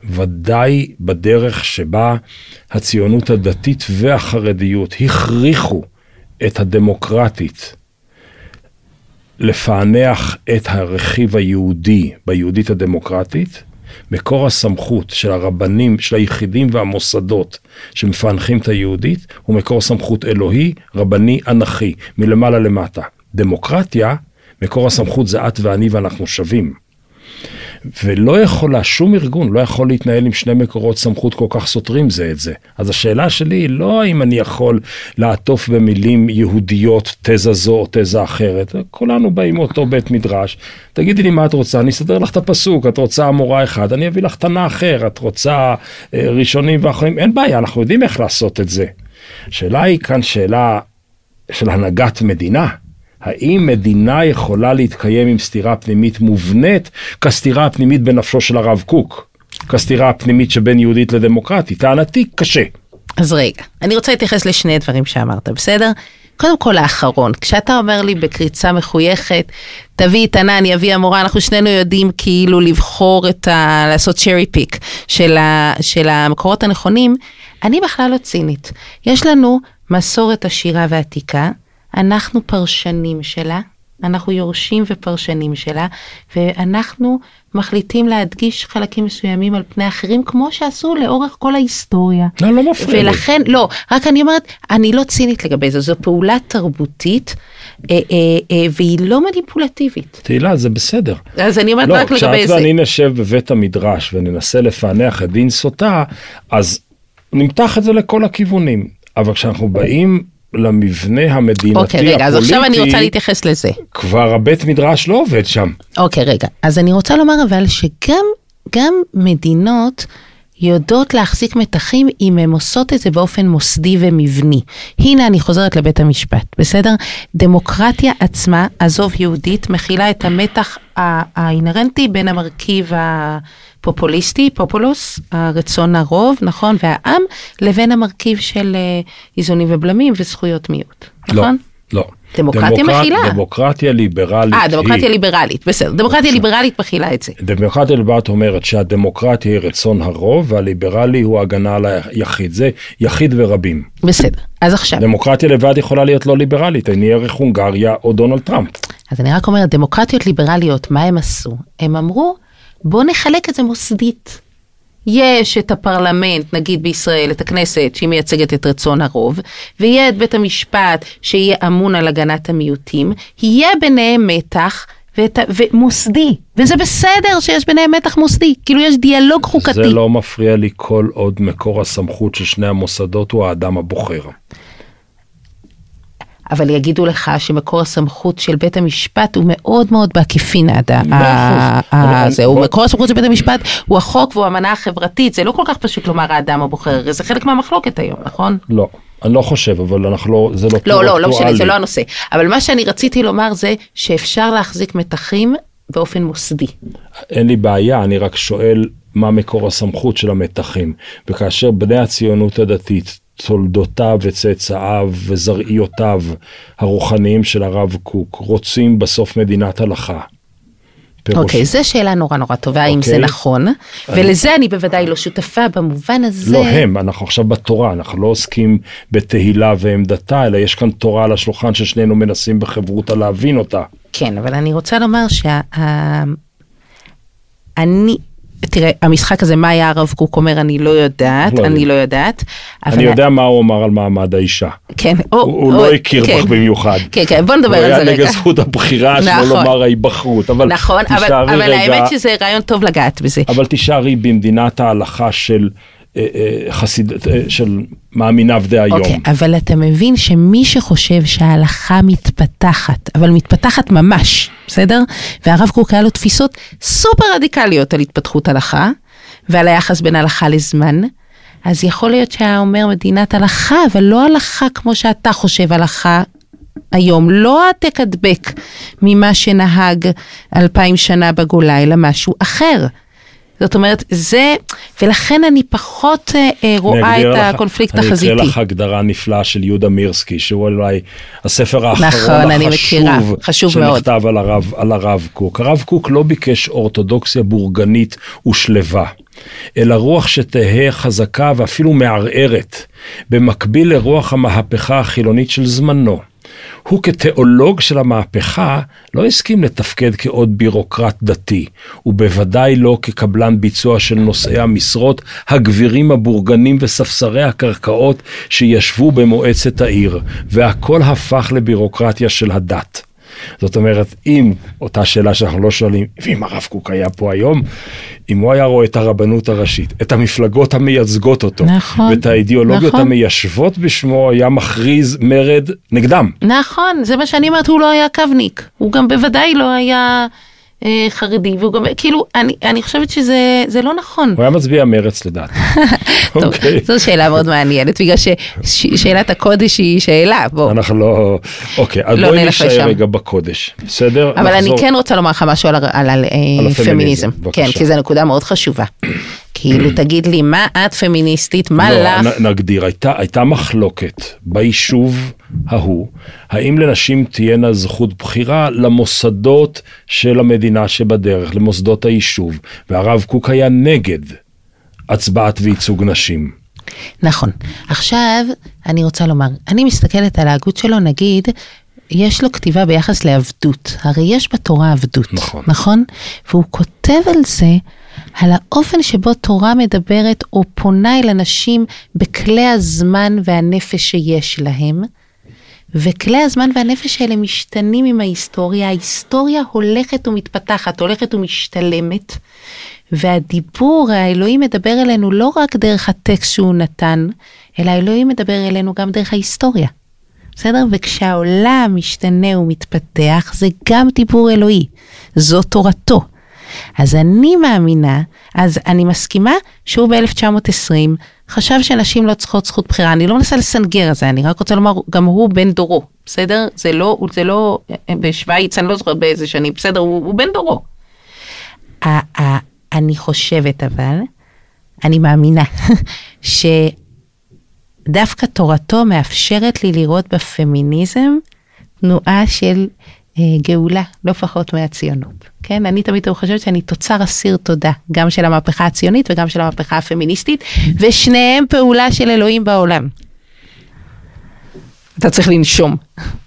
ודאי בדרך שבה הציונות הדתית והחרדיות הכריחו את הדמוקרטית לפענח את הרכיב היהודי ביהודית הדמוקרטית, מקור הסמכות של הרבנים, של היחידים והמוסדות שמפענחים את היהודית, הוא מקור סמכות אלוהי, רבני, אנכי, מלמעלה למטה. דמוקרטיה, מקור הסמכות זה את ואני ואנחנו שווים. ולא יכולה, שום ארגון לא יכול להתנהל עם שני מקורות סמכות כל כך סותרים זה את זה. אז השאלה שלי היא לא האם אני יכול לעטוף במילים יהודיות תזה זו או תזה אחרת. כולנו באים מאותו בית מדרש. תגידי לי מה את רוצה, אני אסדר לך את הפסוק. את רוצה אמורה אחד, אני אביא לך תנא אחר. את רוצה אה, ראשונים ואחרים, אין בעיה, אנחנו יודעים איך לעשות את זה. השאלה היא כאן שאלה של הנהגת מדינה. האם מדינה יכולה להתקיים עם סתירה פנימית מובנית כסתירה הפנימית בנפשו של הרב קוק? כסתירה הפנימית שבין יהודית לדמוקרטית? טענתי קשה. אז רגע, אני רוצה להתייחס לשני דברים שאמרת, בסדר? קודם כל האחרון, כשאתה אומר לי בקריצה מחויכת, תביא את ענן, יביא המורה, אנחנו שנינו יודעים כאילו לבחור את ה... לעשות שרי פיק של, ה, של המקורות הנכונים, אני בכלל לא צינית. יש לנו מסורת עשירה ועתיקה, אנחנו פרשנים שלה, אנחנו יורשים ופרשנים שלה, ואנחנו מחליטים להדגיש חלקים מסוימים על פני אחרים, כמו שעשו לאורך כל ההיסטוריה. לא, לא מפריע. ולכן, לא, רק אני אומרת, אני לא צינית לגבי זה, זו פעולה תרבותית. אה, אה, אה, והיא לא מניפולטיבית. תהילה, זה בסדר. אז אני אומרת לא, רק לגבי זה. לא, כשאת ואני נשב בבית המדרש וננסה לפענח את דין סוטה, אז נמתח את זה לכל הכיוונים. אבל כשאנחנו באים למבנה המדינתי אוקיי, רגע, הפוליטי, אז עכשיו אני רוצה להתייחס לזה. כבר הבית מדרש לא עובד שם. אוקיי, רגע, אז אני רוצה לומר אבל שגם גם מדינות יודעות להחזיק מתחים אם הן עושות את זה באופן מוסדי ומבני. הנה אני חוזרת לבית המשפט, בסדר? דמוקרטיה עצמה, עזוב יהודית, מכילה את המתח האינהרנטי בין המרכיב ה... פופוליסטי, פופולוס, הרצון הרוב, נכון, והעם, לבין המרכיב של אה, איזונים ובלמים וזכויות מיעוט, לא, נכון? לא. דמוקרטיה דמוקרט, מכילה. דמוקרטיה ליברלית אה, דמוקרטיה היא... ליברלית, בסדר. דמוקרטיה ליברלית מכילה את זה. דמוקרטיה ליברלית אומרת שהדמוקרטיה היא רצון הרוב והליברלי הוא הגנה על היחיד. זה יחיד ורבים. בסדר, אז עכשיו. דמוקרטיה לבד יכולה להיות לא ליברלית, אני ערך הונגריה או דונלד טראמפ. אז אני רק אומרת, דמוקרטיות ליברליות, מה הם עשו? הם אמרו, בואו נחלק את זה מוסדית. יש את הפרלמנט, נגיד בישראל, את הכנסת, שהיא מייצגת את רצון הרוב, ויהיה את בית המשפט, שיהיה אמון על הגנת המיעוטים, יהיה ביניהם מתח. ואת, ומוסדי, וזה בסדר שיש ביניהם מתח מוסדי, כאילו יש דיאלוג חוקתי. זה לא מפריע לי כל עוד מקור הסמכות של שני המוסדות הוא האדם הבוחר. אבל יגידו לך שמקור הסמכות של בית המשפט הוא מאוד מאוד בעקיפין הזה, הוא מקור הסמכות של בית המשפט הוא החוק והוא המנה החברתית, זה לא כל כך פשוט לומר האדם הבוחר, זה חלק מהמחלוקת היום, נכון? לא. אני לא חושב, אבל אנחנו לא, זה לא לא, לא, לא משנה, זה לא הנושא. אבל מה שאני רציתי לומר זה שאפשר להחזיק מתחים באופן מוסדי. אין לי בעיה, אני רק שואל מה מקור הסמכות של המתחים. וכאשר בני הציונות הדתית תולדותיו וצאצאיו וזרעיותיו הרוחניים של הרב קוק רוצים בסוף מדינת הלכה. אוקיי, okay, זו שאלה נורא נורא טובה, okay. אם זה אוקיי. נכון, אני... ולזה אני בוודאי לא שותפה במובן הזה. לא הם, אנחנו עכשיו בתורה, אנחנו לא עוסקים בתהילה ועמדתה, אלא יש כאן תורה על השולחן ששנינו מנסים בחברותה להבין אותה. כן, אבל אני רוצה לומר שה... תראה, המשחק הזה, מה היה הרב קוק אומר, אני לא יודעת, לא אני. לא יודעת. אבל אני יודע מה הוא אמר על מעמד האישה. כן, או, הוא הוא או, לא הכיר כן. בך במיוחד. כן, כן, בוא נדבר הוא על היה זה נגד רגע. זכות הבחירה, שלא נכון. לומר ההיבחרות. אבל נכון, אבל, תישארי אבל רגע- האמת שזה רעיון טוב לגעת בזה. אבל תישארי במדינת ההלכה של חסיד... אה, של מאמיניו דהיום. אוקיי, אבל אתה מבין שמי שחושב שההלכה מתפתחת, אבל מתפתחת ממש, בסדר? והרב קוק היה לו תפיסות סופר רדיקליות על התפתחות הלכה, ועל היחס בין הלכה לזמן, אז יכול להיות שהיה אומר מדינת הלכה, אבל לא הלכה כמו שאתה חושב הלכה היום, לא העתק הדבק ממה שנהג אלפיים שנה בגולה, אלא משהו אחר. זאת אומרת, זה, ולכן אני פחות אה, אה, אני רואה את לך- הקונפליקט אני החזיתי. אקריא לך הגדרה נפלאה של יהודה מירסקי, שהוא אולי הספר האחרון נכון, אני החשוב חשוב מאוד. שנכתב על הרב, על הרב קוק. הרב קוק לא ביקש אורתודוקסיה בורגנית ושלווה, אלא רוח שתהא חזקה ואפילו מערערת, במקביל לרוח המהפכה החילונית של זמנו. הוא כתיאולוג של המהפכה לא הסכים לתפקד כעוד בירוקרט דתי, ובוודאי לא כקבלן ביצוע של נושאי המשרות, הגבירים הבורגנים וספסרי הקרקעות שישבו במועצת העיר, והכל הפך לבירוקרטיה של הדת. זאת אומרת, אם, אותה שאלה שאנחנו לא שואלים, ואם הרב קוק היה פה היום, אם הוא היה רואה את הרבנות הראשית, את המפלגות המייצגות אותו, נכון, ואת האידיאולוגיות נכון. המיישבות בשמו, היה מכריז מרד נגדם. נכון, זה מה שאני אומרת, הוא לא היה קווניק. הוא גם בוודאי לא היה אה, חרדי, והוא גם, כאילו, אני, אני חושבת שזה זה לא נכון. הוא היה מצביע מרץ לדעתי. [LAUGHS] טוב, אוקיי. זו שאלה מאוד מעניינת, בגלל ששאלת הקודש היא שאלה, בוא. אנחנו לא... אוקיי, אז לא בואי נשאר. רגע בקודש, בסדר? אבל אני. כן רוצה לומר לך משהו על, על, על, על אה, הפמיניזם. כן, כי זו נקודה מאוד חשובה. כאילו, [CLEARS THROAT] תגיד לי, מה את פמיניסטית, מה לא, לך? נ- נגדיר, הייתה, הייתה מחלוקת ביישוב ההוא, האם לנשים תהיינה זכות בחירה למוסדות של המדינה שבדרך, למוסדות היישוב, והרב קוק היה נגד הצבעת וייצוג נשים. נכון. עכשיו, אני רוצה לומר, אני מסתכלת על ההגות שלו, נגיד, יש לו כתיבה ביחס לעבדות. הרי יש בתורה עבדות. נכון. נכון? והוא כותב על זה, על האופן שבו תורה מדברת או פונה אל אנשים בכלי הזמן והנפש שיש להם. וכלי הזמן והנפש האלה משתנים עם ההיסטוריה, ההיסטוריה הולכת ומתפתחת, הולכת ומשתלמת, והדיבור, האלוהים מדבר אלינו לא רק דרך הטקסט שהוא נתן, אלא האלוהים מדבר אלינו גם דרך ההיסטוריה. בסדר? וכשהעולם משתנה ומתפתח, זה גם דיבור אלוהי, זו תורתו. אז אני מאמינה, אז אני מסכימה שהוא ב-1920 חשב שנשים לא צריכות זכות בחירה. אני לא מנסה לסנגר על זה, אני רק רוצה לומר, גם הוא בן דורו, בסדר? זה לא, זה לא, בשוויץ, אני לא זוכרת באיזה שנים, בסדר, הוא, הוא בן דורו. אני חושבת אבל, אני מאמינה, [LAUGHS] שדווקא תורתו מאפשרת לי לראות בפמיניזם תנועה של גאולה, לא פחות מהציונות. כן, אני תמיד חושבת שאני תוצר אסיר תודה, גם של המהפכה הציונית וגם של המהפכה הפמיניסטית, ושניהם פעולה של אלוהים בעולם. אתה צריך לנשום.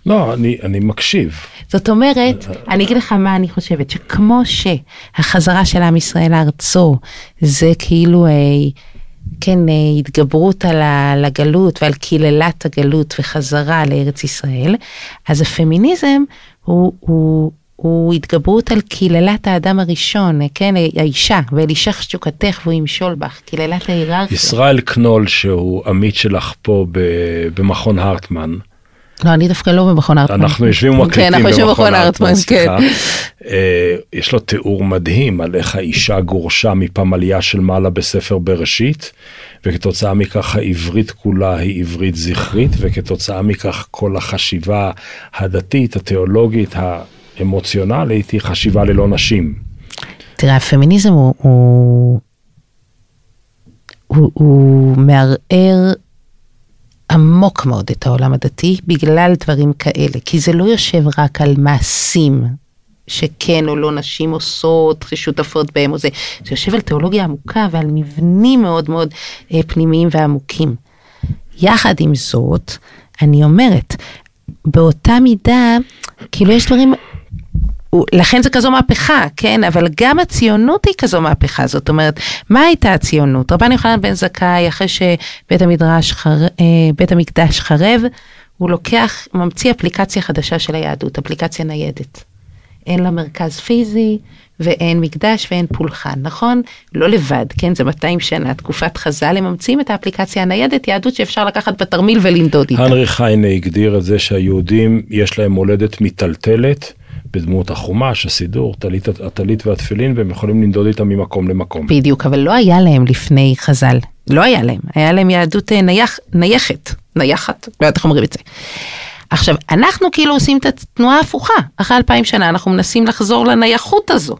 לא, אני, אני מקשיב. זאת אומרת, אני אגיד לך מה אני חושבת, שכמו שהחזרה של עם ישראל לארצו זה כאילו, אה, כן, אה, התגברות על ה- על הגלות ועל קללת הגלות וחזרה לארץ ישראל, אז הפמיניזם הוא, הוא, הוא התגברות על קללת האדם הראשון, כן, האישה, ואלישך תשוקתך והוא ימשול בך, קללת ההיררכיה. ישראל קנול, שהוא עמית שלך פה ב- במכון הרטמן, לא, אני דווקא לא במכון הרטמן. אנחנו יושבים כן, ומקליטים אנחנו יושבים במכון הרטמן, הרטמן, כן. סליחה. אה, יש לו תיאור מדהים על איך האישה גורשה מפמליה של מעלה בספר בראשית, וכתוצאה מכך העברית כולה היא עברית זכרית, וכתוצאה מכך כל החשיבה הדתית, התיאולוגית, האמוציונלית, היא חשיבה ללא נשים. תראה, הפמיניזם הוא, הוא, הוא, הוא מערער עמוק מאוד את העולם הדתי בגלל דברים כאלה, כי זה לא יושב רק על מעשים שכן או לא נשים עושות, שותפות בהם או זה, זה יושב על תיאולוגיה עמוקה ועל מבנים מאוד מאוד אה, פנימיים ועמוקים. יחד עם זאת, אני אומרת, באותה מידה, כאילו יש דברים לכן זה כזו מהפכה, כן? אבל גם הציונות היא כזו מהפכה. זאת אומרת, מה הייתה הציונות? רבן יוחנן בן זכאי, אחרי שבית המדרש, חר... אה, בית המקדש חרב, הוא לוקח, ממציא אפליקציה חדשה של היהדות, אפליקציה ניידת. אין לה מרכז פיזי, ואין מקדש ואין פולחן, נכון? לא לבד, כן? זה 200 שנה, תקופת חז"ל, הם ממציאים את האפליקציה הניידת, יהדות שאפשר לקחת בתרמיל ולנדוד איתה. הנרי חיינה הגדיר את זה שהיהודים, יש להם מולדת מיטלטלת. בדמות החומש, הסידור, הטלית והתפילין, והם יכולים לנדוד איתם ממקום למקום. בדיוק, אבל לא היה להם לפני חז"ל. לא היה להם. היה להם יהדות אה, נייח, נייחת. נייחת? לא יודעת איך אומרים את זה. עכשיו, אנחנו כאילו עושים את התנועה ההפוכה. אחרי אלפיים שנה אנחנו מנסים לחזור לנייחות הזו.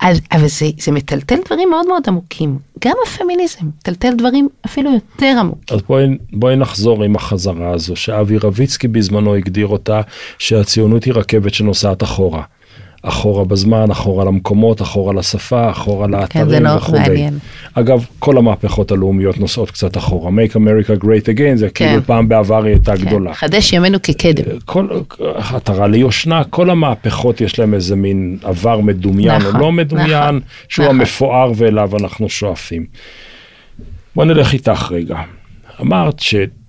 אז, אבל זה, זה מטלטל דברים מאוד מאוד עמוקים. גם הפמיניזם מטלטל דברים אפילו יותר עמוקים. אז בואי, בואי נחזור עם החזרה הזו, שאבי רביצקי בזמנו הגדיר אותה, שהציונות היא רכבת שנוסעת אחורה. אחורה בזמן, אחורה למקומות, אחורה לשפה, אחורה לאתרים כן, זה וכו'. מעניין. אגב, כל המהפכות הלאומיות נוסעות קצת אחורה. Make America Great Again זה כן. כאילו פעם בעבר היא הייתה כן, גדולה. חדש ימינו כקדם. כל, עטרה ליושנה, כל המהפכות יש להם איזה מין עבר מדומיין נכון, או לא מדומיין, נכון, שהוא נכון. המפואר ואליו אנחנו שואפים. בוא נלך איתך רגע. אמרת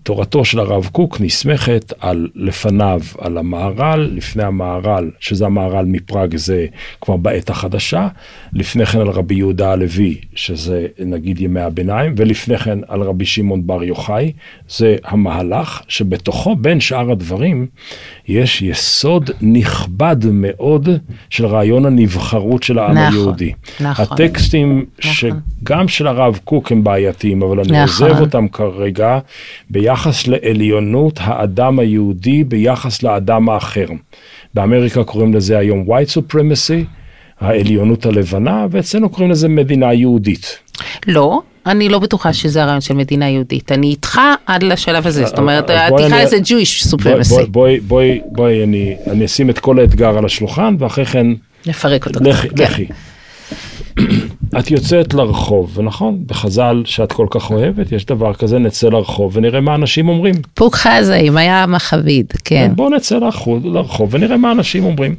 שתורתו של הרב קוק נסמכת על לפניו, על המהר"ל, לפני המהר"ל, שזה המהר"ל מפראג, זה כבר בעת החדשה, לפני כן על רבי יהודה הלוי, שזה נגיד ימי הביניים, ולפני כן על רבי שמעון בר יוחאי, זה המהלך שבתוכו, בין שאר הדברים, יש יסוד נכבד מאוד של רעיון הנבחרות של העם נכון, היהודי. נכון. הטקסטים נכון. שגם של הרב קוק הם בעייתיים, אבל אני נכון. עוזב אותם כרגע ביחס לעליונות האדם היהודי ביחס לאדם האחר. באמריקה קוראים לזה היום white supremacy, העליונות הלבנה, ואצלנו קוראים לזה מדינה יהודית. לא, אני לא בטוחה שזה הרעיון של מדינה יהודית. אני איתך עד לשלב הזה, זאת אומרת, אז בואי תקרא לזה Jewish supremacy. בואי, בואי, בואי אני, אני אשים את כל האתגר על השולחן, ואחרי כן נפרק אותו. לכי, כן. לכי. את יוצאת לרחוב, ונכון, בחז"ל שאת כל כך אוהבת, יש דבר כזה, נצא לרחוב ונראה מה אנשים אומרים. פוק חזאי, היה מחביד, כן. בואו נצא לרחוב, לרחוב ונראה מה אנשים אומרים.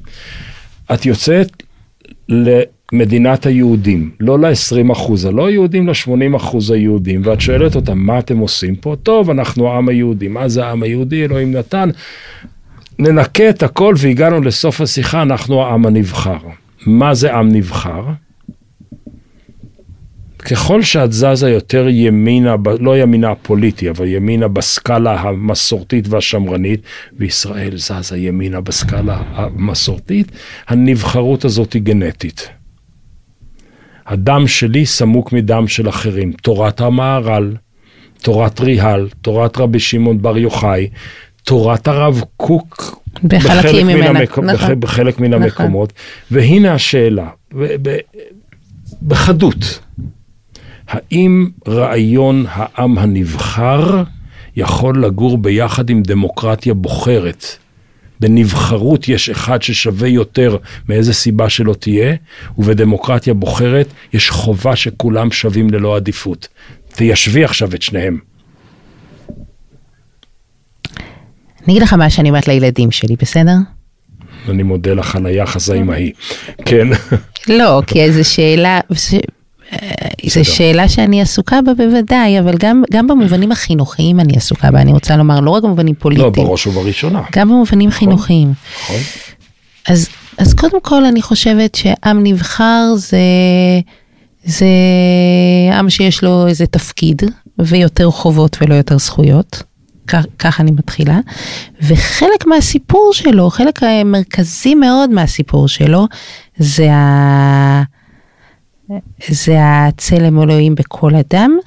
את יוצאת למדינת היהודים, לא ל-20 אחוז הלא יהודים, ל-80 אחוז היהודים, ואת שואלת אותם, מה אתם עושים פה? טוב, אנחנו העם היהודי. מה זה העם היהודי? אלוהים נתן. ננקה את הכל והגענו לסוף השיחה, אנחנו העם הנבחר. מה זה עם נבחר? ככל שאת זזה יותר ימינה, לא ימינה הפוליטי, אבל ימינה בסקאלה המסורתית והשמרנית, וישראל זזה ימינה בסקאלה המסורתית, הנבחרות הזאת היא גנטית. הדם שלי סמוק מדם של אחרים. תורת המהר"ל, תורת ריהל, תורת רבי שמעון בר יוחאי, תורת הרב קוק, בחלקים מן ממנה, המק- נכון. בח- בחלק מן נכון. המקומות. והנה השאלה, ב- ב- בחדות, האם רעיון העם הנבחר יכול לגור ביחד עם דמוקרטיה בוחרת? בנבחרות יש אחד ששווה יותר מאיזה סיבה שלא תהיה, ובדמוקרטיה בוחרת יש חובה שכולם שווים ללא עדיפות. תיישבי עכשיו את שניהם. אני אגיד לך מה שאני אומרת לילדים שלי, בסדר? אני מודה לך על היחס האמהי. כן. לא, כי זו שאלה. זו שאלה שאני עסוקה בה בוודאי, אבל גם, גם במובנים החינוכיים אני עסוקה בה, אני רוצה לומר, לא רק במובנים לא, פוליטיים, בראש ובראשונה. גם במובנים חינוכיים. נכון? אז, אז קודם כל אני חושבת שעם נבחר זה, זה עם שיש לו איזה תפקיד ויותר חובות ולא יותר זכויות. כך- ככה אני מתחילה. וחלק מהסיפור שלו, חלק מרכזי מאוד מהסיפור שלו, זה, ה... זה הצלם אלוהים בכל אדם,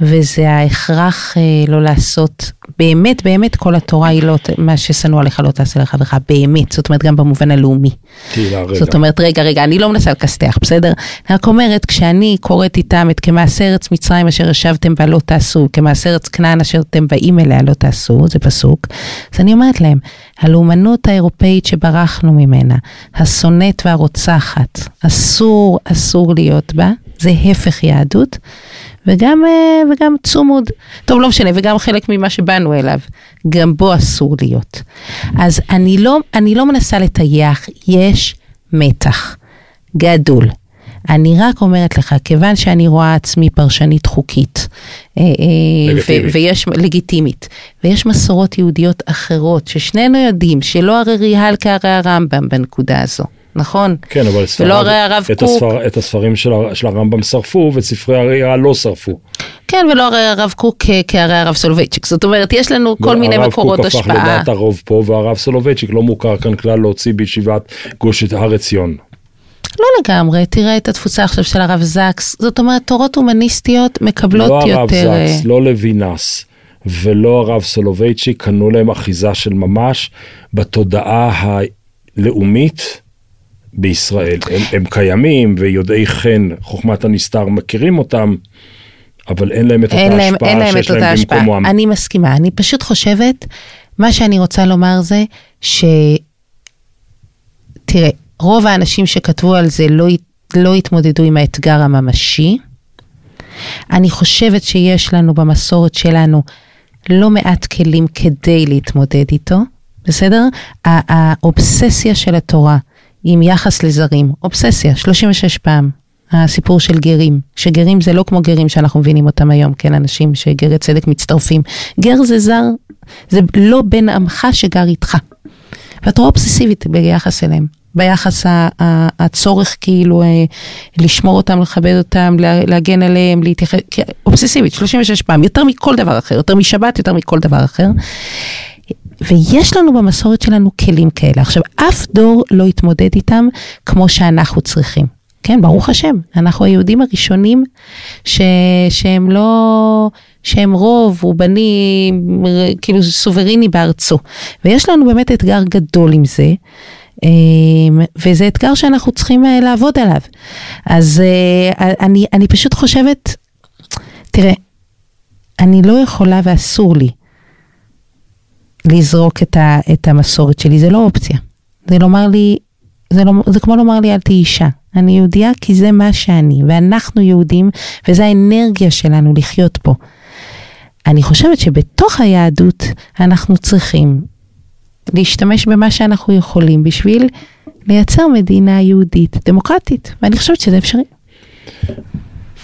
וזה ההכרח אה, לא לעשות, באמת באמת כל התורה היא לא, מה ששנוא עליך לא תעשה לך, באמת, זאת אומרת גם במובן הלאומי. תהילה, רגע. זאת אומרת, רגע, רגע, אני לא מנסה לכסתח, בסדר? אני רק אומרת, כשאני קוראת איתם את כמעשה ארץ מצרים אשר ישבתם בה לא תעשו, כמעשה ארץ כנען אשר אתם באים אליה לא תעשו, זה פסוק, אז אני אומרת להם, הלאומנות האירופאית שברחנו ממנה, השונאת והרוצחת, אסור, אסור להיות בה, זה הפך יהדות, וגם, אה, וגם צומוד, טוב לא משנה, וגם חלק ממה שבאנו אליו, גם בו אסור להיות. אז אני לא, אני לא מנסה לטייח, יש מתח גדול. אני רק אומרת לך, כיוון שאני רואה עצמי פרשנית חוקית, אה, אה, לגיטימית. ויש, לגיטימית, ויש מסורות יהודיות אחרות, ששנינו יודעים שלא הרי הרב קוק כהרי הרמב"ם בנקודה הזו, נכון? כן, אבל ספרד, ולא הרי הרב את, קוק, הספר, את הספרים של, של הרמב"ם שרפו ואת ספרי הראייה לא שרפו. כן, ולא הרי הרב קוק כהרי הרב סולובייצ'יק, זאת אומרת, יש לנו כל מיני מקורות הרב קוק הפך השפעה. לדעת הרוב פה, והרב סולובייצ'יק לא מוכר כאן כלל להוציא בישיבת גוש הר עציון. לא לגמרי, תראה את התפוצה עכשיו של הרב זקס, זאת אומרת, תורות הומניסטיות מקבלות לא הרב יותר... אה, זקס, לא לוינס ולא הרב סולובייצ'יק קנו להם אחיזה של ממש בתודעה הלאומית בישראל. הם, הם קיימים ויודעי חן, חוכמת הנסתר, מכירים אותם, אבל אין להם את אותה אין להם, השפעה להם את שיש אותה להם השפעה. במקומם. אני מסכימה, אני פשוט חושבת, מה שאני רוצה לומר זה, ש... תראה, רוב האנשים שכתבו על זה לא, לא התמודדו עם האתגר הממשי. אני חושבת שיש לנו במסורת שלנו לא מעט כלים כדי להתמודד איתו, בסדר? האובססיה של התורה עם יחס לזרים, אובססיה, 36 פעם. הסיפור של גרים, שגרים זה לא כמו גרים שאנחנו מבינים אותם היום, כן, אנשים שגרי צדק מצטרפים. גר זה זר, זה לא בן עמך שגר איתך. והתורה אובססיבית ביחס אליהם, ביחס הצורך כאילו אה, לשמור אותם, לכבד אותם, לה- להגן עליהם, להתייחס, אובססיבית, 36 פעם, יותר מכל דבר אחר, יותר משבת, יותר מכל דבר אחר. ויש לנו במסורת שלנו כלים כאלה. עכשיו, אף דור לא התמודד איתם כמו שאנחנו צריכים. כן, ברוך השם, אנחנו היהודים הראשונים ש... שהם לא, שהם רוב, רובני, ר- כאילו סוברני בארצו. ויש לנו באמת אתגר גדול עם זה, אמ, וזה אתגר שאנחנו צריכים אה, לעבוד עליו. אז אה, אני, אני פשוט חושבת, תראה, אני לא יכולה ואסור לי לזרוק את, ה, את המסורת שלי, זה לא אופציה. זה לומר לי, זה, לא, זה כמו לומר לי אל תהיי אישה. אני יהודייה כי זה מה שאני, ואנחנו יהודים, וזה האנרגיה שלנו לחיות פה. אני חושבת שבתוך היהדות אנחנו צריכים להשתמש במה שאנחנו יכולים בשביל לייצר מדינה יהודית דמוקרטית, ואני חושבת שזה אפשרי.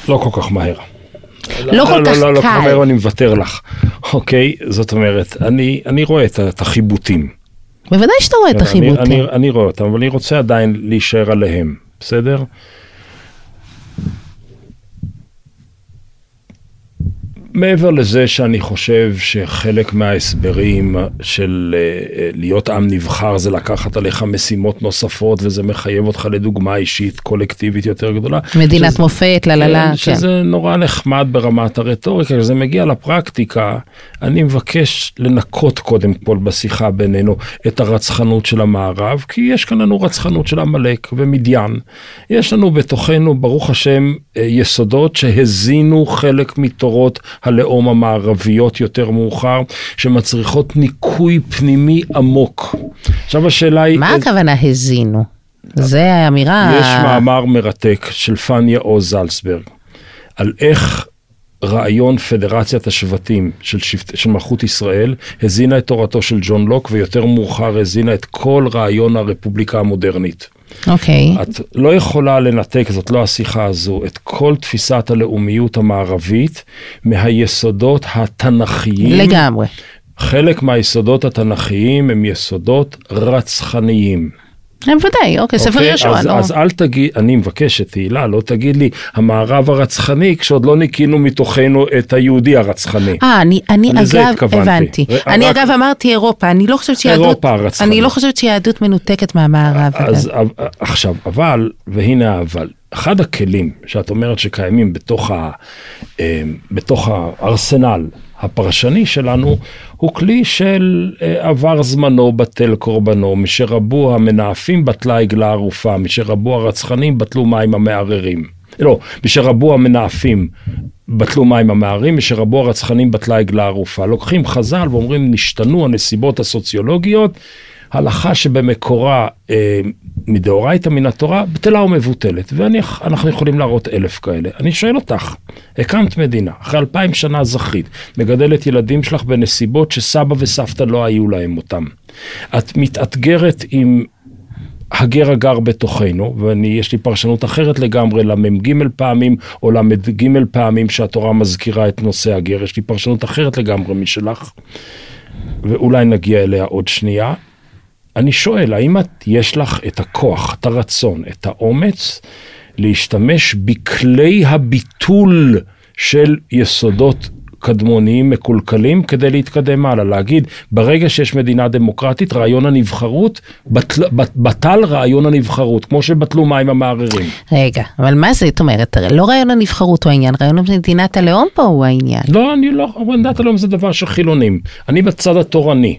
לא כל כך מהר. לא כל כך לא, לא, קל. לא, מהר אני מוותר לך. אוקיי, זאת אומרת, אני, אני רואה את, את החיבוטים. בוודאי שאתה רואה את אני, החיבוטים. אני, אני רואה אותם, אבל אני רוצה עדיין להישאר עליהם, בסדר? מעבר לזה שאני חושב שחלק מההסברים של אה, אה, להיות עם נבחר זה לקחת עליך משימות נוספות וזה מחייב אותך לדוגמה אישית קולקטיבית יותר גדולה. מדינת שזה- מופת, לה לה לה, כן, כן. שזה נורא נחמד ברמת הרטוריקה, כשזה מגיע לפרקטיקה, אני מבקש לנקות קודם כל בשיחה בינינו את הרצחנות של המערב, כי יש כאן לנו רצחנות של עמלק ומדיין. יש לנו בתוכנו, ברוך השם, אה, יסודות שהזינו חלק מתורות הלאום המערביות יותר מאוחר, שמצריכות ניקוי פנימי עמוק. עכשיו השאלה היא... מה הכוונה הזינו? זה האמירה... יש מאמר מרתק של פניה עוז זלצברג על איך רעיון פדרציית השבטים של, שבט, של מלכות ישראל הזינה את תורתו של ג'ון לוק ויותר מאוחר הזינה את כל רעיון הרפובליקה המודרנית. אוקיי. את לא יכולה לנתק, זאת לא השיחה הזו, את כל תפיסת הלאומיות המערבית מהיסודות התנ"כיים. לגמרי. חלק מהיסודות התנ"כיים הם יסודות רצחניים. בוודאי, אוקיי, ספר אוקיי? יהושע, אז, נו. אז אל תגיד, אני מבקש שתהילה, לא תגיד לי המערב הרצחני, כשעוד לא ניקינו מתוכנו את היהודי הרצחני. אה, אני, אני אגב. הבנתי. ר- אני אגב אמרתי אירופה, אני לא חושבת שיהדות, אירופה הרצחנית. אני לא חושבת שיהדות מנותקת מהמערב. אז. אה, עכשיו, אבל, והנה האבל, אחד הכלים שאת אומרת שקיימים בתוך, ה, אה, בתוך הארסנל הפרשני שלנו, הוא כלי של אה, עבר זמנו בטל קורבנו, משרבו המנאפים בטלה עגלה ערופה, משרבו הרצחנים בטלו מים המערערים. לא, משרבו המנאפים בטלו מים המערים, משרבו הרצחנים בטלה עגלה ערופה. לוקחים חז"ל ואומרים, נשתנו הנסיבות הסוציולוגיות, הלכה שבמקורה אה, מדאורייתא מן התורה, בטלה ומבוטלת. ואנחנו יכולים להראות אלף כאלה. אני שואל אותך, הקמת מדינה, אחרי אלפיים שנה זכית, מגדלת ילדים שלך בנסיבות שסבא וסבתא לא היו להם אותם. את מתאתגרת עם הגר הגר בתוכנו, ויש לי פרשנות אחרת לגמרי למ"ג פעמים או ל"ג פעמים שהתורה מזכירה את נושא הגר, יש לי פרשנות אחרת לגמרי משלך, ואולי נגיע אליה עוד שנייה. אני שואל, האם את, יש לך את הכוח, את הרצון, את האומץ להשתמש בכלי הביטול של יסודות קדמוניים מקולקלים כדי להתקדם הלאה, להגיד ברגע שיש מדינה דמוקרטית רעיון הנבחרות, בטל, בטל רעיון הנבחרות, כמו שבטלו מים המערערים. רגע, אבל מה זה, זאת אומרת, לא רעיון הנבחרות הוא העניין, רעיון מדינת הלאום פה הוא העניין. לא, אני לא, מדינת הלאום זה דבר של חילונים, אני בצד התורני.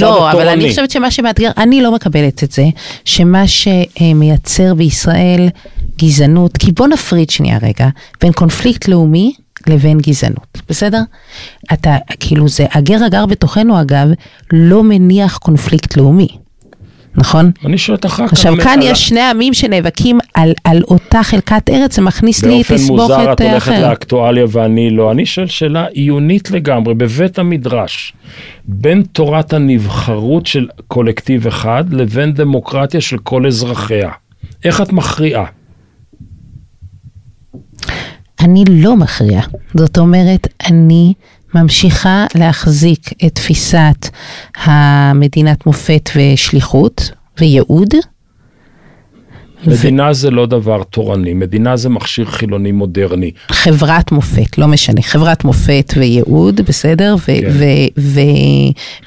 לא, אבל אני חושבת שמה שמאתגר, אני לא מקבלת את זה, שמה שמייצר בישראל גזענות, כי בוא נפריד שנייה רגע, בין קונפליקט לאומי לבין גזענות, בסדר? אתה, כאילו זה, הגר הגר בתוכנו אגב, לא מניח קונפליקט לאומי. נכון? אני שואל אותך רק... עכשיו כאן יש שני עמים שנאבקים על, על אותה חלקת ארץ, זה מכניס לי תסבוכת אחרת. באופן מוזר את הולכת לאקטואליה ואני לא. אני שואל שאלה עיונית לגמרי, בבית המדרש, בין תורת הנבחרות של קולקטיב אחד לבין דמוקרטיה של כל אזרחיה. איך את מכריעה? אני לא מכריעה. זאת אומרת, אני ממשיכה להחזיק את תפיסת המדינת מופת ושליחות וייעוד. מדינה ו... זה לא דבר תורני, מדינה זה מכשיר חילוני מודרני. חברת מופת, לא משנה, חברת מופת וייעוד, בסדר? ו- כן. ו- ו-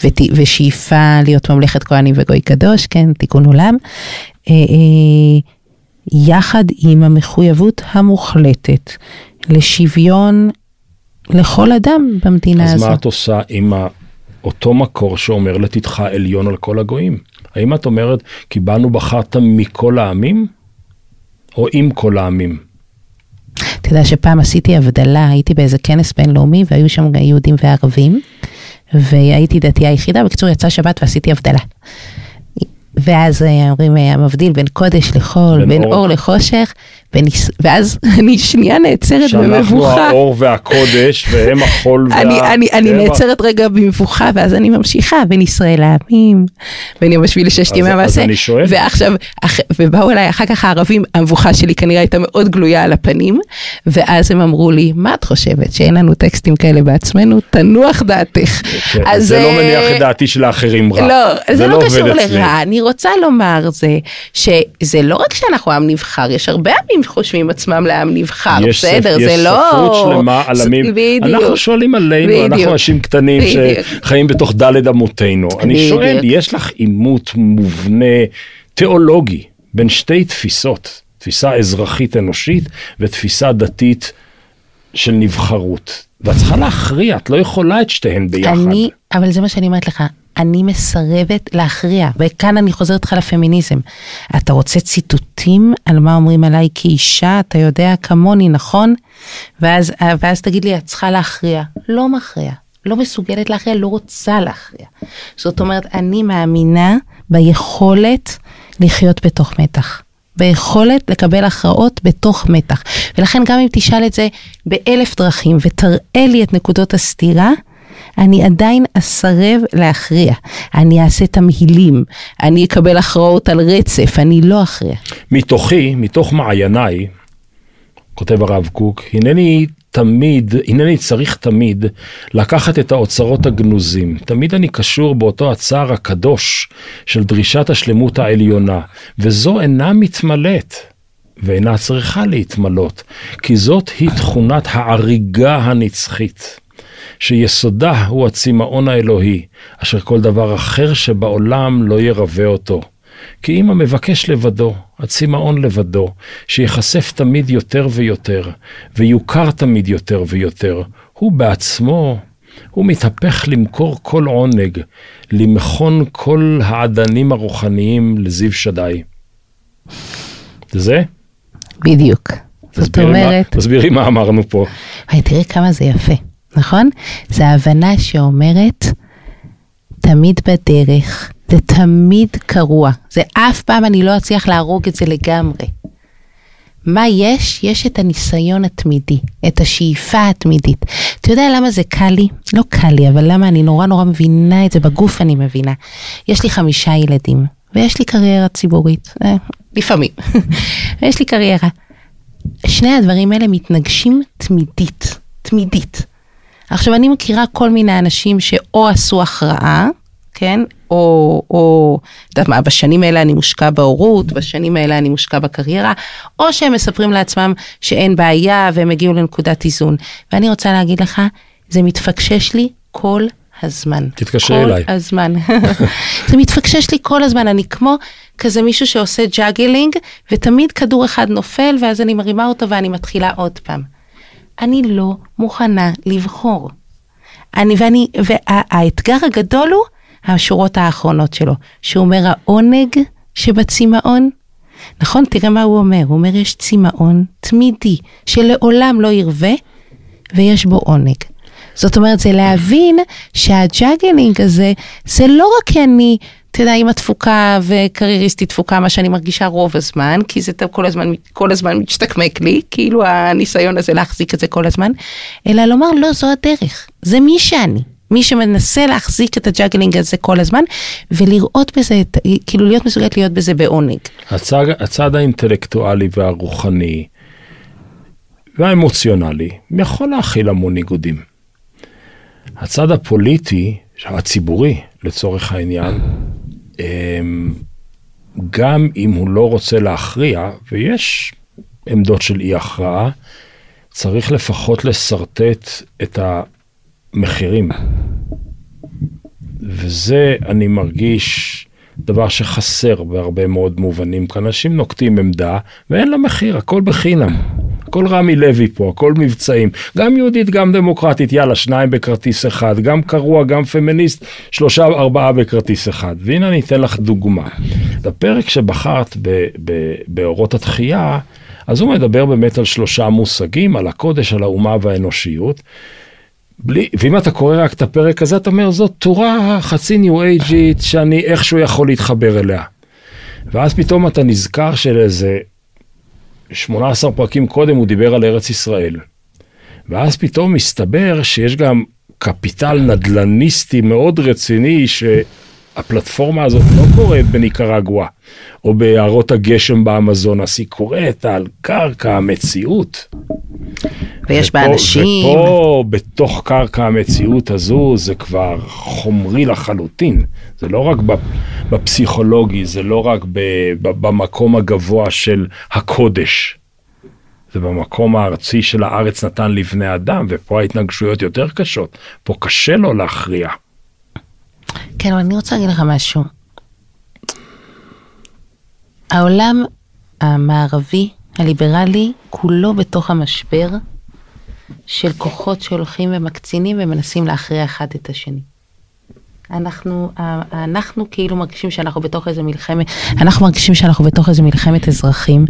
ו- ושאיפה להיות ממלכת כהנים וגוי קדוש, כן, תיקון עולם. אה, אה, יחד עם המחויבות המוחלטת לשוויון לכל אדם במדינה אז הזו. אז מה את עושה עם אותו מקור שאומר לתתך עליון על כל הגויים? האם את אומרת, כי בנו בחרת מכל העמים, או עם כל העמים? אתה יודע שפעם עשיתי הבדלה, הייתי באיזה כנס בינלאומי והיו שם יהודים וערבים, והייתי דתייה היחידה, בקיצור יצא שבת ועשיתי הבדלה. ואז אה, אומרים אה, המבדיל בין קודש לחול, בין, בין אור, אור לחושך, וניס... ואז [LAUGHS] אני שנייה נעצרת במבוכה. שאנחנו האור והקודש והם החול וה... אני, אני, אני נעצרת רגע במבוכה ואז אני ממשיכה בין ישראל העמים, בין יום השביעי לששת ימי המעשה. אז אני שואל. ועכשיו, אח... ובאו אליי אחר כך הערבים, המבוכה שלי כנראה הייתה מאוד גלויה על הפנים, ואז הם אמרו לי, מה את חושבת, שאין לנו טקסטים כאלה בעצמנו? תנוח דעתך. כן, אז, זה לא מניח את דעתי של האחרים רע. לא, זה, זה לא, לא קשור לרע. אני רוצה לומר זה, שזה לא רק שאנחנו עם נבחר, יש הרבה עמים חושבים עצמם לעם נבחר, יש בסדר, ספ, זה יש לא... יש ספרות שלמה על עמים, בדיוק. אנחנו שואלים עלינו, בדיוק. אנחנו אנשים קטנים בדיוק. שחיים בתוך דלת אמותינו. אני. שואל, יש לך עימות מובנה תיאולוגי בין שתי תפיסות, תפיסה אזרחית אנושית ותפיסה דתית של נבחרות. ואת צריכה להכריע, את לא יכולה את שתיהן ביחד. אני, אבל זה מה שאני אומרת לך, אני מסרבת להכריע, וכאן אני חוזרת לך לפמיניזם. אתה רוצה ציטוטים על מה אומרים עליי כאישה, אתה יודע כמוני, נכון? ואז, ואז תגיד לי, את צריכה להכריע. לא מכריע, לא מסוגלת להכריע, לא רוצה להכריע. זאת אומרת, אני מאמינה ביכולת לחיות בתוך מתח. ביכולת לקבל הכרעות בתוך מתח. ולכן גם אם תשאל את זה באלף דרכים ותראה לי את נקודות הסתירה, אני עדיין אסרב להכריע. אני אעשה תמהילים, אני אקבל הכרעות על רצף, אני לא אכריע. מתוכי, מתוך מעייניי, כותב הרב קוק, הנני תמיד, הנני צריך תמיד לקחת את האוצרות הגנוזים. תמיד אני קשור באותו הצער הקדוש של דרישת השלמות העליונה, וזו אינה מתמלאת. ואינה צריכה להתמלות, כי זאת היא תכונת העריגה הנצחית. שיסודה הוא הצמאון האלוהי, אשר כל דבר אחר שבעולם לא ירווה אותו. כי אם המבקש לבדו, הצמאון לבדו, שיחשף תמיד יותר ויותר, ויוכר תמיד יותר ויותר, הוא בעצמו, הוא מתהפך למכור כל עונג, למכון כל העדנים הרוחניים לזיו שדי. זה? בדיוק. זאת אומרת... תסבירי מה אמרנו פה. תראי כמה זה יפה. נכון? זה ההבנה שאומרת, תמיד בדרך, זה תמיד קרוע, זה אף פעם אני לא אצליח להרוג את זה לגמרי. מה יש? יש את הניסיון התמידי, את השאיפה התמידית. אתה יודע למה זה קל לי? לא קל לי, אבל למה אני נורא נורא מבינה את זה, בגוף אני מבינה. יש לי חמישה ילדים, ויש לי קריירה ציבורית, אה, לפעמים, [LAUGHS] ויש לי קריירה. שני הדברים האלה מתנגשים תמידית, תמידית. עכשיו, אני מכירה כל מיני אנשים שאו עשו הכרעה, כן? או, או, את יודעת מה, בשנים האלה אני מושקע בהורות, בשנים האלה אני מושקע בקריירה, או שהם מספרים לעצמם שאין בעיה והם הגיעו לנקודת איזון. ואני רוצה להגיד לך, זה מתפקשש לי כל הזמן. תתקשר כל אליי. כל הזמן. [LAUGHS] זה מתפקשש לי כל הזמן, אני כמו כזה מישהו שעושה ג'אגלינג, ותמיד כדור אחד נופל, ואז אני מרימה אותו ואני מתחילה עוד פעם. אני לא מוכנה לבחור. אני, ואני, והאתגר הגדול הוא השורות האחרונות שלו, שהוא אומר העונג שבצמאון. נכון? תראה מה הוא אומר, הוא אומר יש צמאון תמידי שלעולם לא ירווה ויש בו עונג. זאת אומרת, זה להבין שהג'אגלינג הזה, זה לא רק כי אני, אתה יודע, אימא דפוקה וקרייריסטית דפוקה, מה שאני מרגישה רוב הזמן, כי זה כל הזמן, כל הזמן משתקמק לי, כאילו הניסיון הזה להחזיק את זה כל הזמן, אלא לומר, לא, זו הדרך, זה מי שאני. מי שמנסה להחזיק את הג'אגלינג הזה כל הזמן, ולראות בזה, כאילו להיות מסוגלת להיות בזה בעונג. הצד, הצד האינטלקטואלי והרוחני והאמוציונלי יכול להכיל המון ניגודים. הצד הפוליטי, הציבורי לצורך העניין, גם אם הוא לא רוצה להכריע, ויש עמדות של אי הכרעה, צריך לפחות לשרטט את המחירים. וזה, אני מרגיש, דבר שחסר בהרבה מאוד מובנים, כי אנשים נוקטים עמדה ואין לה מחיר, הכל בחינם. הכל רמי לוי פה, הכל מבצעים. גם יהודית, גם דמוקרטית, יאללה, שניים בכרטיס אחד, גם קרוע, גם פמיניסט, שלושה, ארבעה בכרטיס אחד. והנה אני אתן לך דוגמה. בפרק שבחרת באורות התחייה, אז הוא מדבר באמת על שלושה מושגים, על הקודש, על האומה והאנושיות. בלי, ואם אתה קורא רק את הפרק הזה, אתה אומר, זאת תורה חצי ניו אייג'ית שאני איכשהו יכול להתחבר אליה. ואז פתאום אתה נזכר של איזה 18 פרקים קודם הוא דיבר על ארץ ישראל. ואז פתאום מסתבר שיש גם קפיטל נדל"ניסטי מאוד רציני שהפלטפורמה הזאת לא קורית בניקרגואה או ביערות הגשם באמזונס, היא קורית על קרקע המציאות. ויש בה אנשים. ופה, בתוך קרקע המציאות הזו, זה כבר חומרי לחלוטין. זה לא רק בפסיכולוגי, זה לא רק במקום הגבוה של הקודש. זה במקום הארצי של הארץ נתן לבני אדם, ופה ההתנגשויות יותר קשות. פה קשה לו להכריע. כן, אבל אני רוצה להגיד לך משהו. העולם המערבי, הליברלי, כולו בתוך המשבר של כוחות שהולכים ומקצינים ומנסים להכריע אחד את השני. אנחנו, אנחנו כאילו מרגישים שאנחנו בתוך איזה מלחמת, אנחנו מרגישים שאנחנו בתוך איזה מלחמת אזרחים,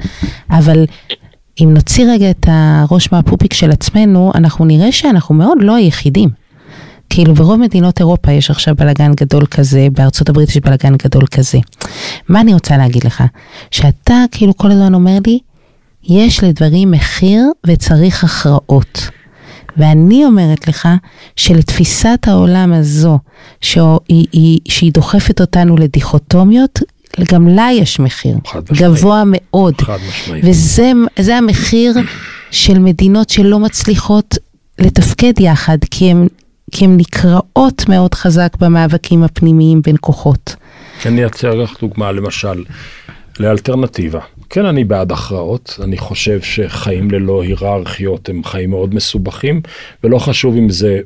אבל אם נוציא רגע את הראש מהפופיק של עצמנו, אנחנו נראה שאנחנו מאוד לא היחידים. כאילו ברוב מדינות אירופה יש עכשיו בלאגן גדול כזה, בארצות הברית יש בלאגן גדול כזה. מה אני רוצה להגיד לך? שאתה כאילו כל הזמן אומר לי, יש לדברים מחיר וצריך הכרעות. ואני אומרת לך שלתפיסת העולם הזו, שהיא, היא, שהיא דוחפת אותנו לדיכוטומיות, גם לה יש מחיר, גבוה מאוד. חד משמעית. וזה המחיר של מדינות שלא מצליחות לתפקד יחד, כי הן כי הן נקרעות מאוד חזק במאבקים הפנימיים בין כוחות. אני אציע לך דוגמה, למשל, לאלטרנטיבה. כן, אני בעד הכרעות, אני חושב שחיים ללא היררכיות הם חיים מאוד מסובכים, ולא חשוב אם זה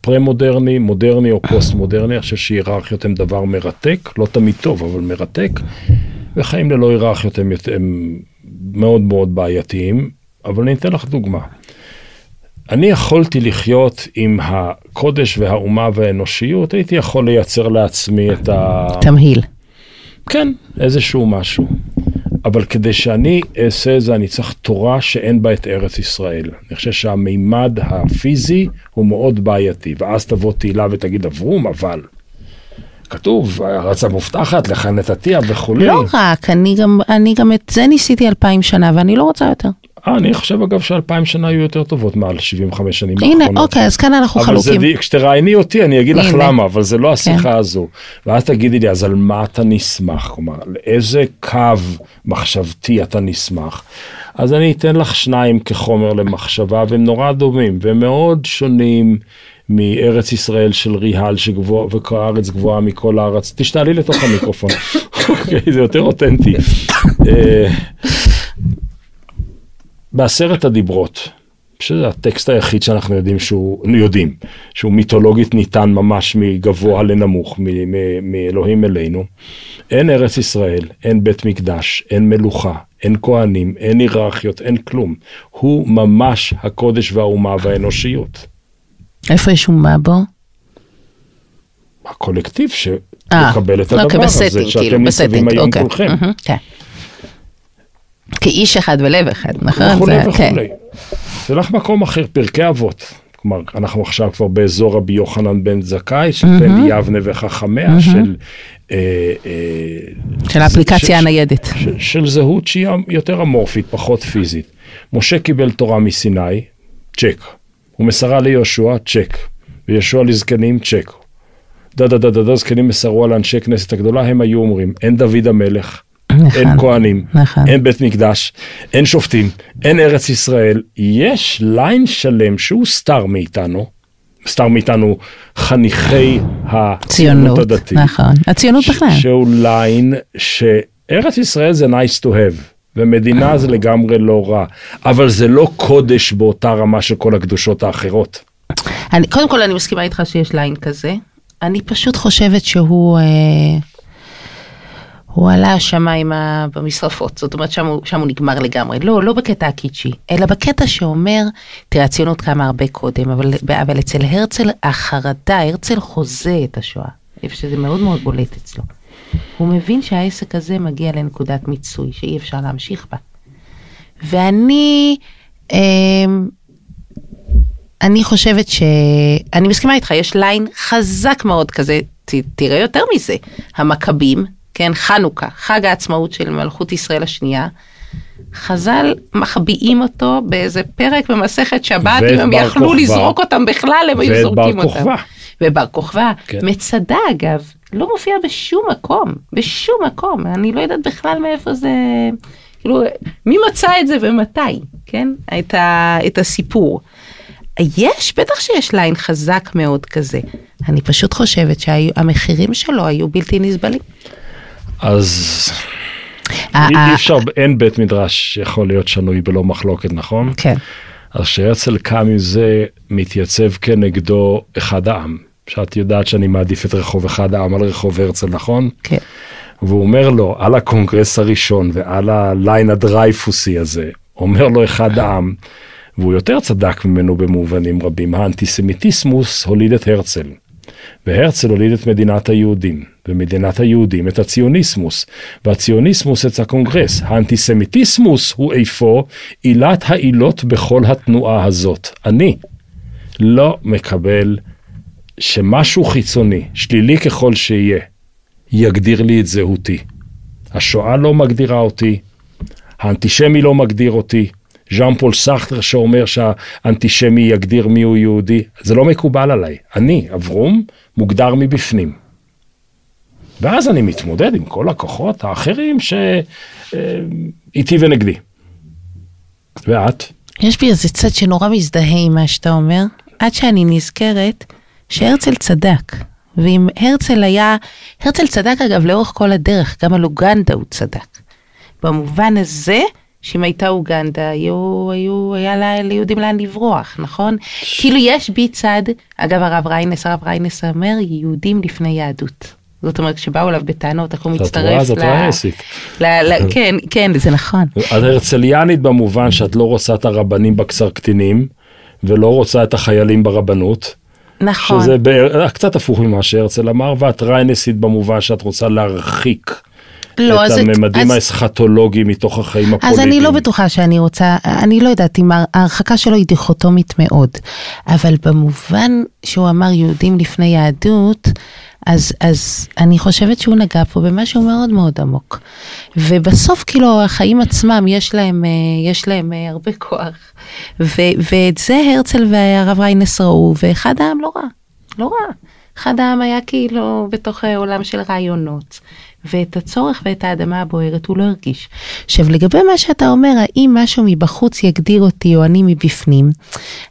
פרה-מודרני, מודרני או פוסט-מודרני, אני חושב שהיררכיות הם דבר מרתק, לא תמיד טוב, אבל מרתק, וחיים ללא היררכיות הם, הם מאוד מאוד בעייתיים, אבל אני אתן לך דוגמה. אני יכולתי לחיות עם הקודש והאומה והאנושיות, הייתי יכול לייצר לעצמי את ה... תמהיל. כן, איזשהו משהו. אבל כדי שאני אעשה את זה, אני צריך תורה שאין בה את ארץ ישראל. אני חושב שהמימד הפיזי הוא מאוד בעייתי, ואז תבוא תהילה ותגיד אברום, אבל. כתוב, הארץ המובטחת, לך נתתיה וכולי. לא רק, אני גם, אני גם את זה ניסיתי אלפיים שנה, ואני לא רוצה יותר. אה, אני חושב אגב שאלפיים שנה היו יותר טובות מעל 75 שנים הנה, האחרונות. אוקיי, אז כאן אנחנו אבל חלוקים. די- כשתראייני אותי אני אגיד לך הנה. כן. למה, אבל זה לא השיחה הזו. ואז תגידי לי, אז על מה אתה נסמך? כלומר, לאיזה קו מחשבתי אתה נסמך? אז אני אתן לך שניים כחומר למחשבה, והם נורא דומים, והם מאוד שונים מארץ ישראל של ריהל, שגבוה, והארץ גבוהה מכל הארץ. תשתעלי לתוך המיקרופון, [LAUGHS] אוקיי, זה יותר אותנטי. [LAUGHS] אה, בעשרת הדיברות, שזה הטקסט היחיד שאנחנו יודעים שהוא, יודעים, שהוא מיתולוגית ניתן ממש מגבוה לנמוך, מ- מ- מאלוהים אלינו. אין ארץ ישראל, אין בית מקדש, אין מלוכה, אין כהנים, אין היררכיות, אין כלום. הוא ממש הקודש והאומה והאנושיות. איפה יש אומה בו? הקולקטיב אה, שמקבל את אוקיי, הדבר הזה, ב setting, שאתם כאילו, ניצבים היום אוקיי. כולכם. כן. כאיש אחד ולב אחד, נכון? וכולי זה- כן. וכולי. זה לוקח מקום אחר, פרקי אבות. כלומר, אנחנו עכשיו כבר באזור רבי יוחנן בן זכאי, של יבנה וחכמיה, של... אה, אה, של האפליקציה הניידת. ש- של זהות שהיא יותר אמורפית, פחות פיזית. משה קיבל תורה מסיני, צ'ק. הוא מסרה ליהושע, צ'ק. ויהושע לזקנים, צ'ק. דה דה דה דה דה זקנים מסרו על אנשי כנסת הגדולה, הם היו אומרים, אין דוד המלך, נכון. אין כהנים, נכון. אין בית מקדש, אין שופטים, אין ארץ ישראל. יש ליין שלם שהוסתר מאיתנו, הוסתר מאיתנו חניכי הציונות ציונות, הדתית. נכון. הציונות ש- בכלל. שהוא ליין שארץ ישראל זה nice to have. ומדינה זה לגמרי לא רע, אבל זה לא קודש באותה רמה של כל הקדושות האחרות. אני, קודם כל אני מסכימה איתך שיש ליין כזה, אני פשוט חושבת שהוא, אה, הוא עלה השמיימה במשרפות, זאת אומרת שם הוא, שם הוא נגמר לגמרי, לא, לא בקטע הקיצ'י, אלא בקטע שאומר, תראה הציונות קמה הרבה קודם, אבל, אבל אצל הרצל החרדה, הרצל חוזה את השואה, איפה שזה מאוד מאוד בולט אצלו. הוא מבין שהעסק הזה מגיע לנקודת מיצוי, שאי אפשר להמשיך בה. ואני, אה, אני חושבת ש... אני מסכימה איתך, יש ליין חזק מאוד כזה, ת, תראה יותר מזה, המכבים, כן, חנוכה, חג העצמאות של מלכות ישראל השנייה, חז"ל מחביאים אותו באיזה פרק במסכת שבת, אם הם יכלו כוכבא. לזרוק אותם בכלל, הם היו זורקים אותם. כוכבא. ובר כוכבא, כן. מצדה אגב, לא מופיע בשום מקום, בשום מקום, אני לא יודעת בכלל מאיפה זה, כאילו, מי מצא את זה ומתי, כן? את, ה, את הסיפור. יש, בטח שיש ליין חזק מאוד כזה. אני פשוט חושבת שהמחירים שלו היו בלתי נסבלים. אז ה- אי ה- אי אפשר, אין בית מדרש שיכול להיות שנוי בלא מחלוקת, נכון? כן, אז כשהרצל קם עם זה, מתייצב כנגדו אחד העם. שאת יודעת שאני מעדיף את רחוב אחד העם על רחוב הרצל, נכון? כן. והוא אומר לו, על הקונגרס הראשון ועל הליין הדרייפוסי הזה, אומר לו אחד העם, והוא יותר צדק ממנו במובנים רבים, ה Antisemitismus הוליד את הרצל. והרצל הוליד את מדינת היהודים, ומדינת היהודים את ה Zionismus, וה Zionismus את הקונגרס. ה Antisemitismus הוא אפוא עילת העילות בכל התנועה הזאת. אני לא מקבל שמשהו חיצוני, שלילי ככל שיהיה, יגדיר לי את זהותי. השואה לא מגדירה אותי, האנטישמי לא מגדיר אותי, ז'אן פול סארטר שאומר שהאנטישמי יגדיר מיהו יהודי, זה לא מקובל עליי. אני, אברום, מוגדר מבפנים. ואז אני מתמודד עם כל הכוחות האחרים שאיתי ונגדי. ואת? יש בי איזה צד שנורא מזדהה עם מה שאתה אומר, עד שאני נזכרת שהרצל צדק. ואם הרצל היה, הרצל צדק אגב לאורך כל הדרך, גם על אוגנדה הוא צדק. במובן הזה, שאם הייתה אוגנדה, היו, היו, היה לה, ליהודים לאן לברוח, נכון? כאילו יש בי צד, אגב הרב ריינס, הרב ריינס אומר, יהודים לפני יהדות. זאת אומרת, כשבאו אליו בטענות, איך הוא זאת מצטרף זאת ל-. ל... ל... כן, כן, זה נכון. את הרצליאנית במובן שאת לא רוצה את הרבנים בקצר קטינים, ולא רוצה את החיילים ברבנות. נכון. שזה קצת הפוך ממה שהרצל אמר, ואת ריינסית במובן שאת רוצה להרחיק לא, את אז- הממדים אז- האסכטולוגיים מתוך החיים אז הפוליטיים. אני לא בטוחה שאני רוצה, אני לא יודעת אם ההרחקה שלו היא דיכוטומית מאוד, אבל במובן שהוא אמר יהודים לפני יהדות, אז, אז אני חושבת שהוא נגע פה במשהו מאוד מאוד עמוק. ובסוף כאילו החיים עצמם יש להם, אה, יש להם אה, הרבה כוח. ו, ואת זה הרצל והרב ריינס ראו, ואחד העם לא רע, לא רע. אחד העם היה כאילו בתוך עולם של רעיונות. ואת הצורך ואת האדמה הבוערת הוא לא הרגיש. עכשיו לגבי מה שאתה אומר, האם משהו מבחוץ יגדיר אותי או אני מבפנים,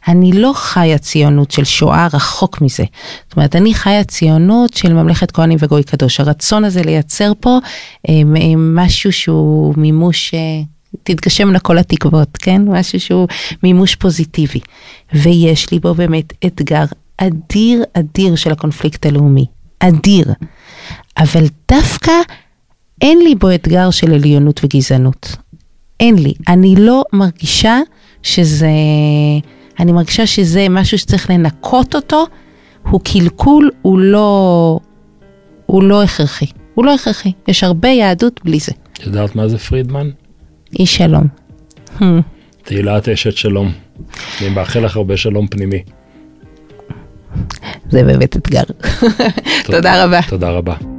אני לא חיה ציונות של שואה רחוק מזה. זאת אומרת, אני חיה ציונות של ממלכת כהנים וגוי קדוש. הרצון הזה לייצר פה הם, הם משהו שהוא מימוש... תתגשמנה כל התקוות, כן? משהו שהוא מימוש פוזיטיבי. ויש לי בו באמת אתגר אדיר אדיר של הקונפליקט הלאומי. אדיר. אבל דווקא אין לי בו אתגר של עליונות וגזענות. אין לי. אני לא מרגישה שזה... אני מרגישה שזה משהו שצריך לנקות אותו, הוא קלקול, הוא לא... הוא לא הכרחי. הוא לא הכרחי. יש הרבה יהדות בלי זה. את יודעת מה זה פרידמן? איש שלום. [LAUGHS] תהילת אשת שלום. אני מאחל לך הרבה שלום פנימי. זה באמת אתגר. תודה [LAUGHS] רבה. תודה רבה.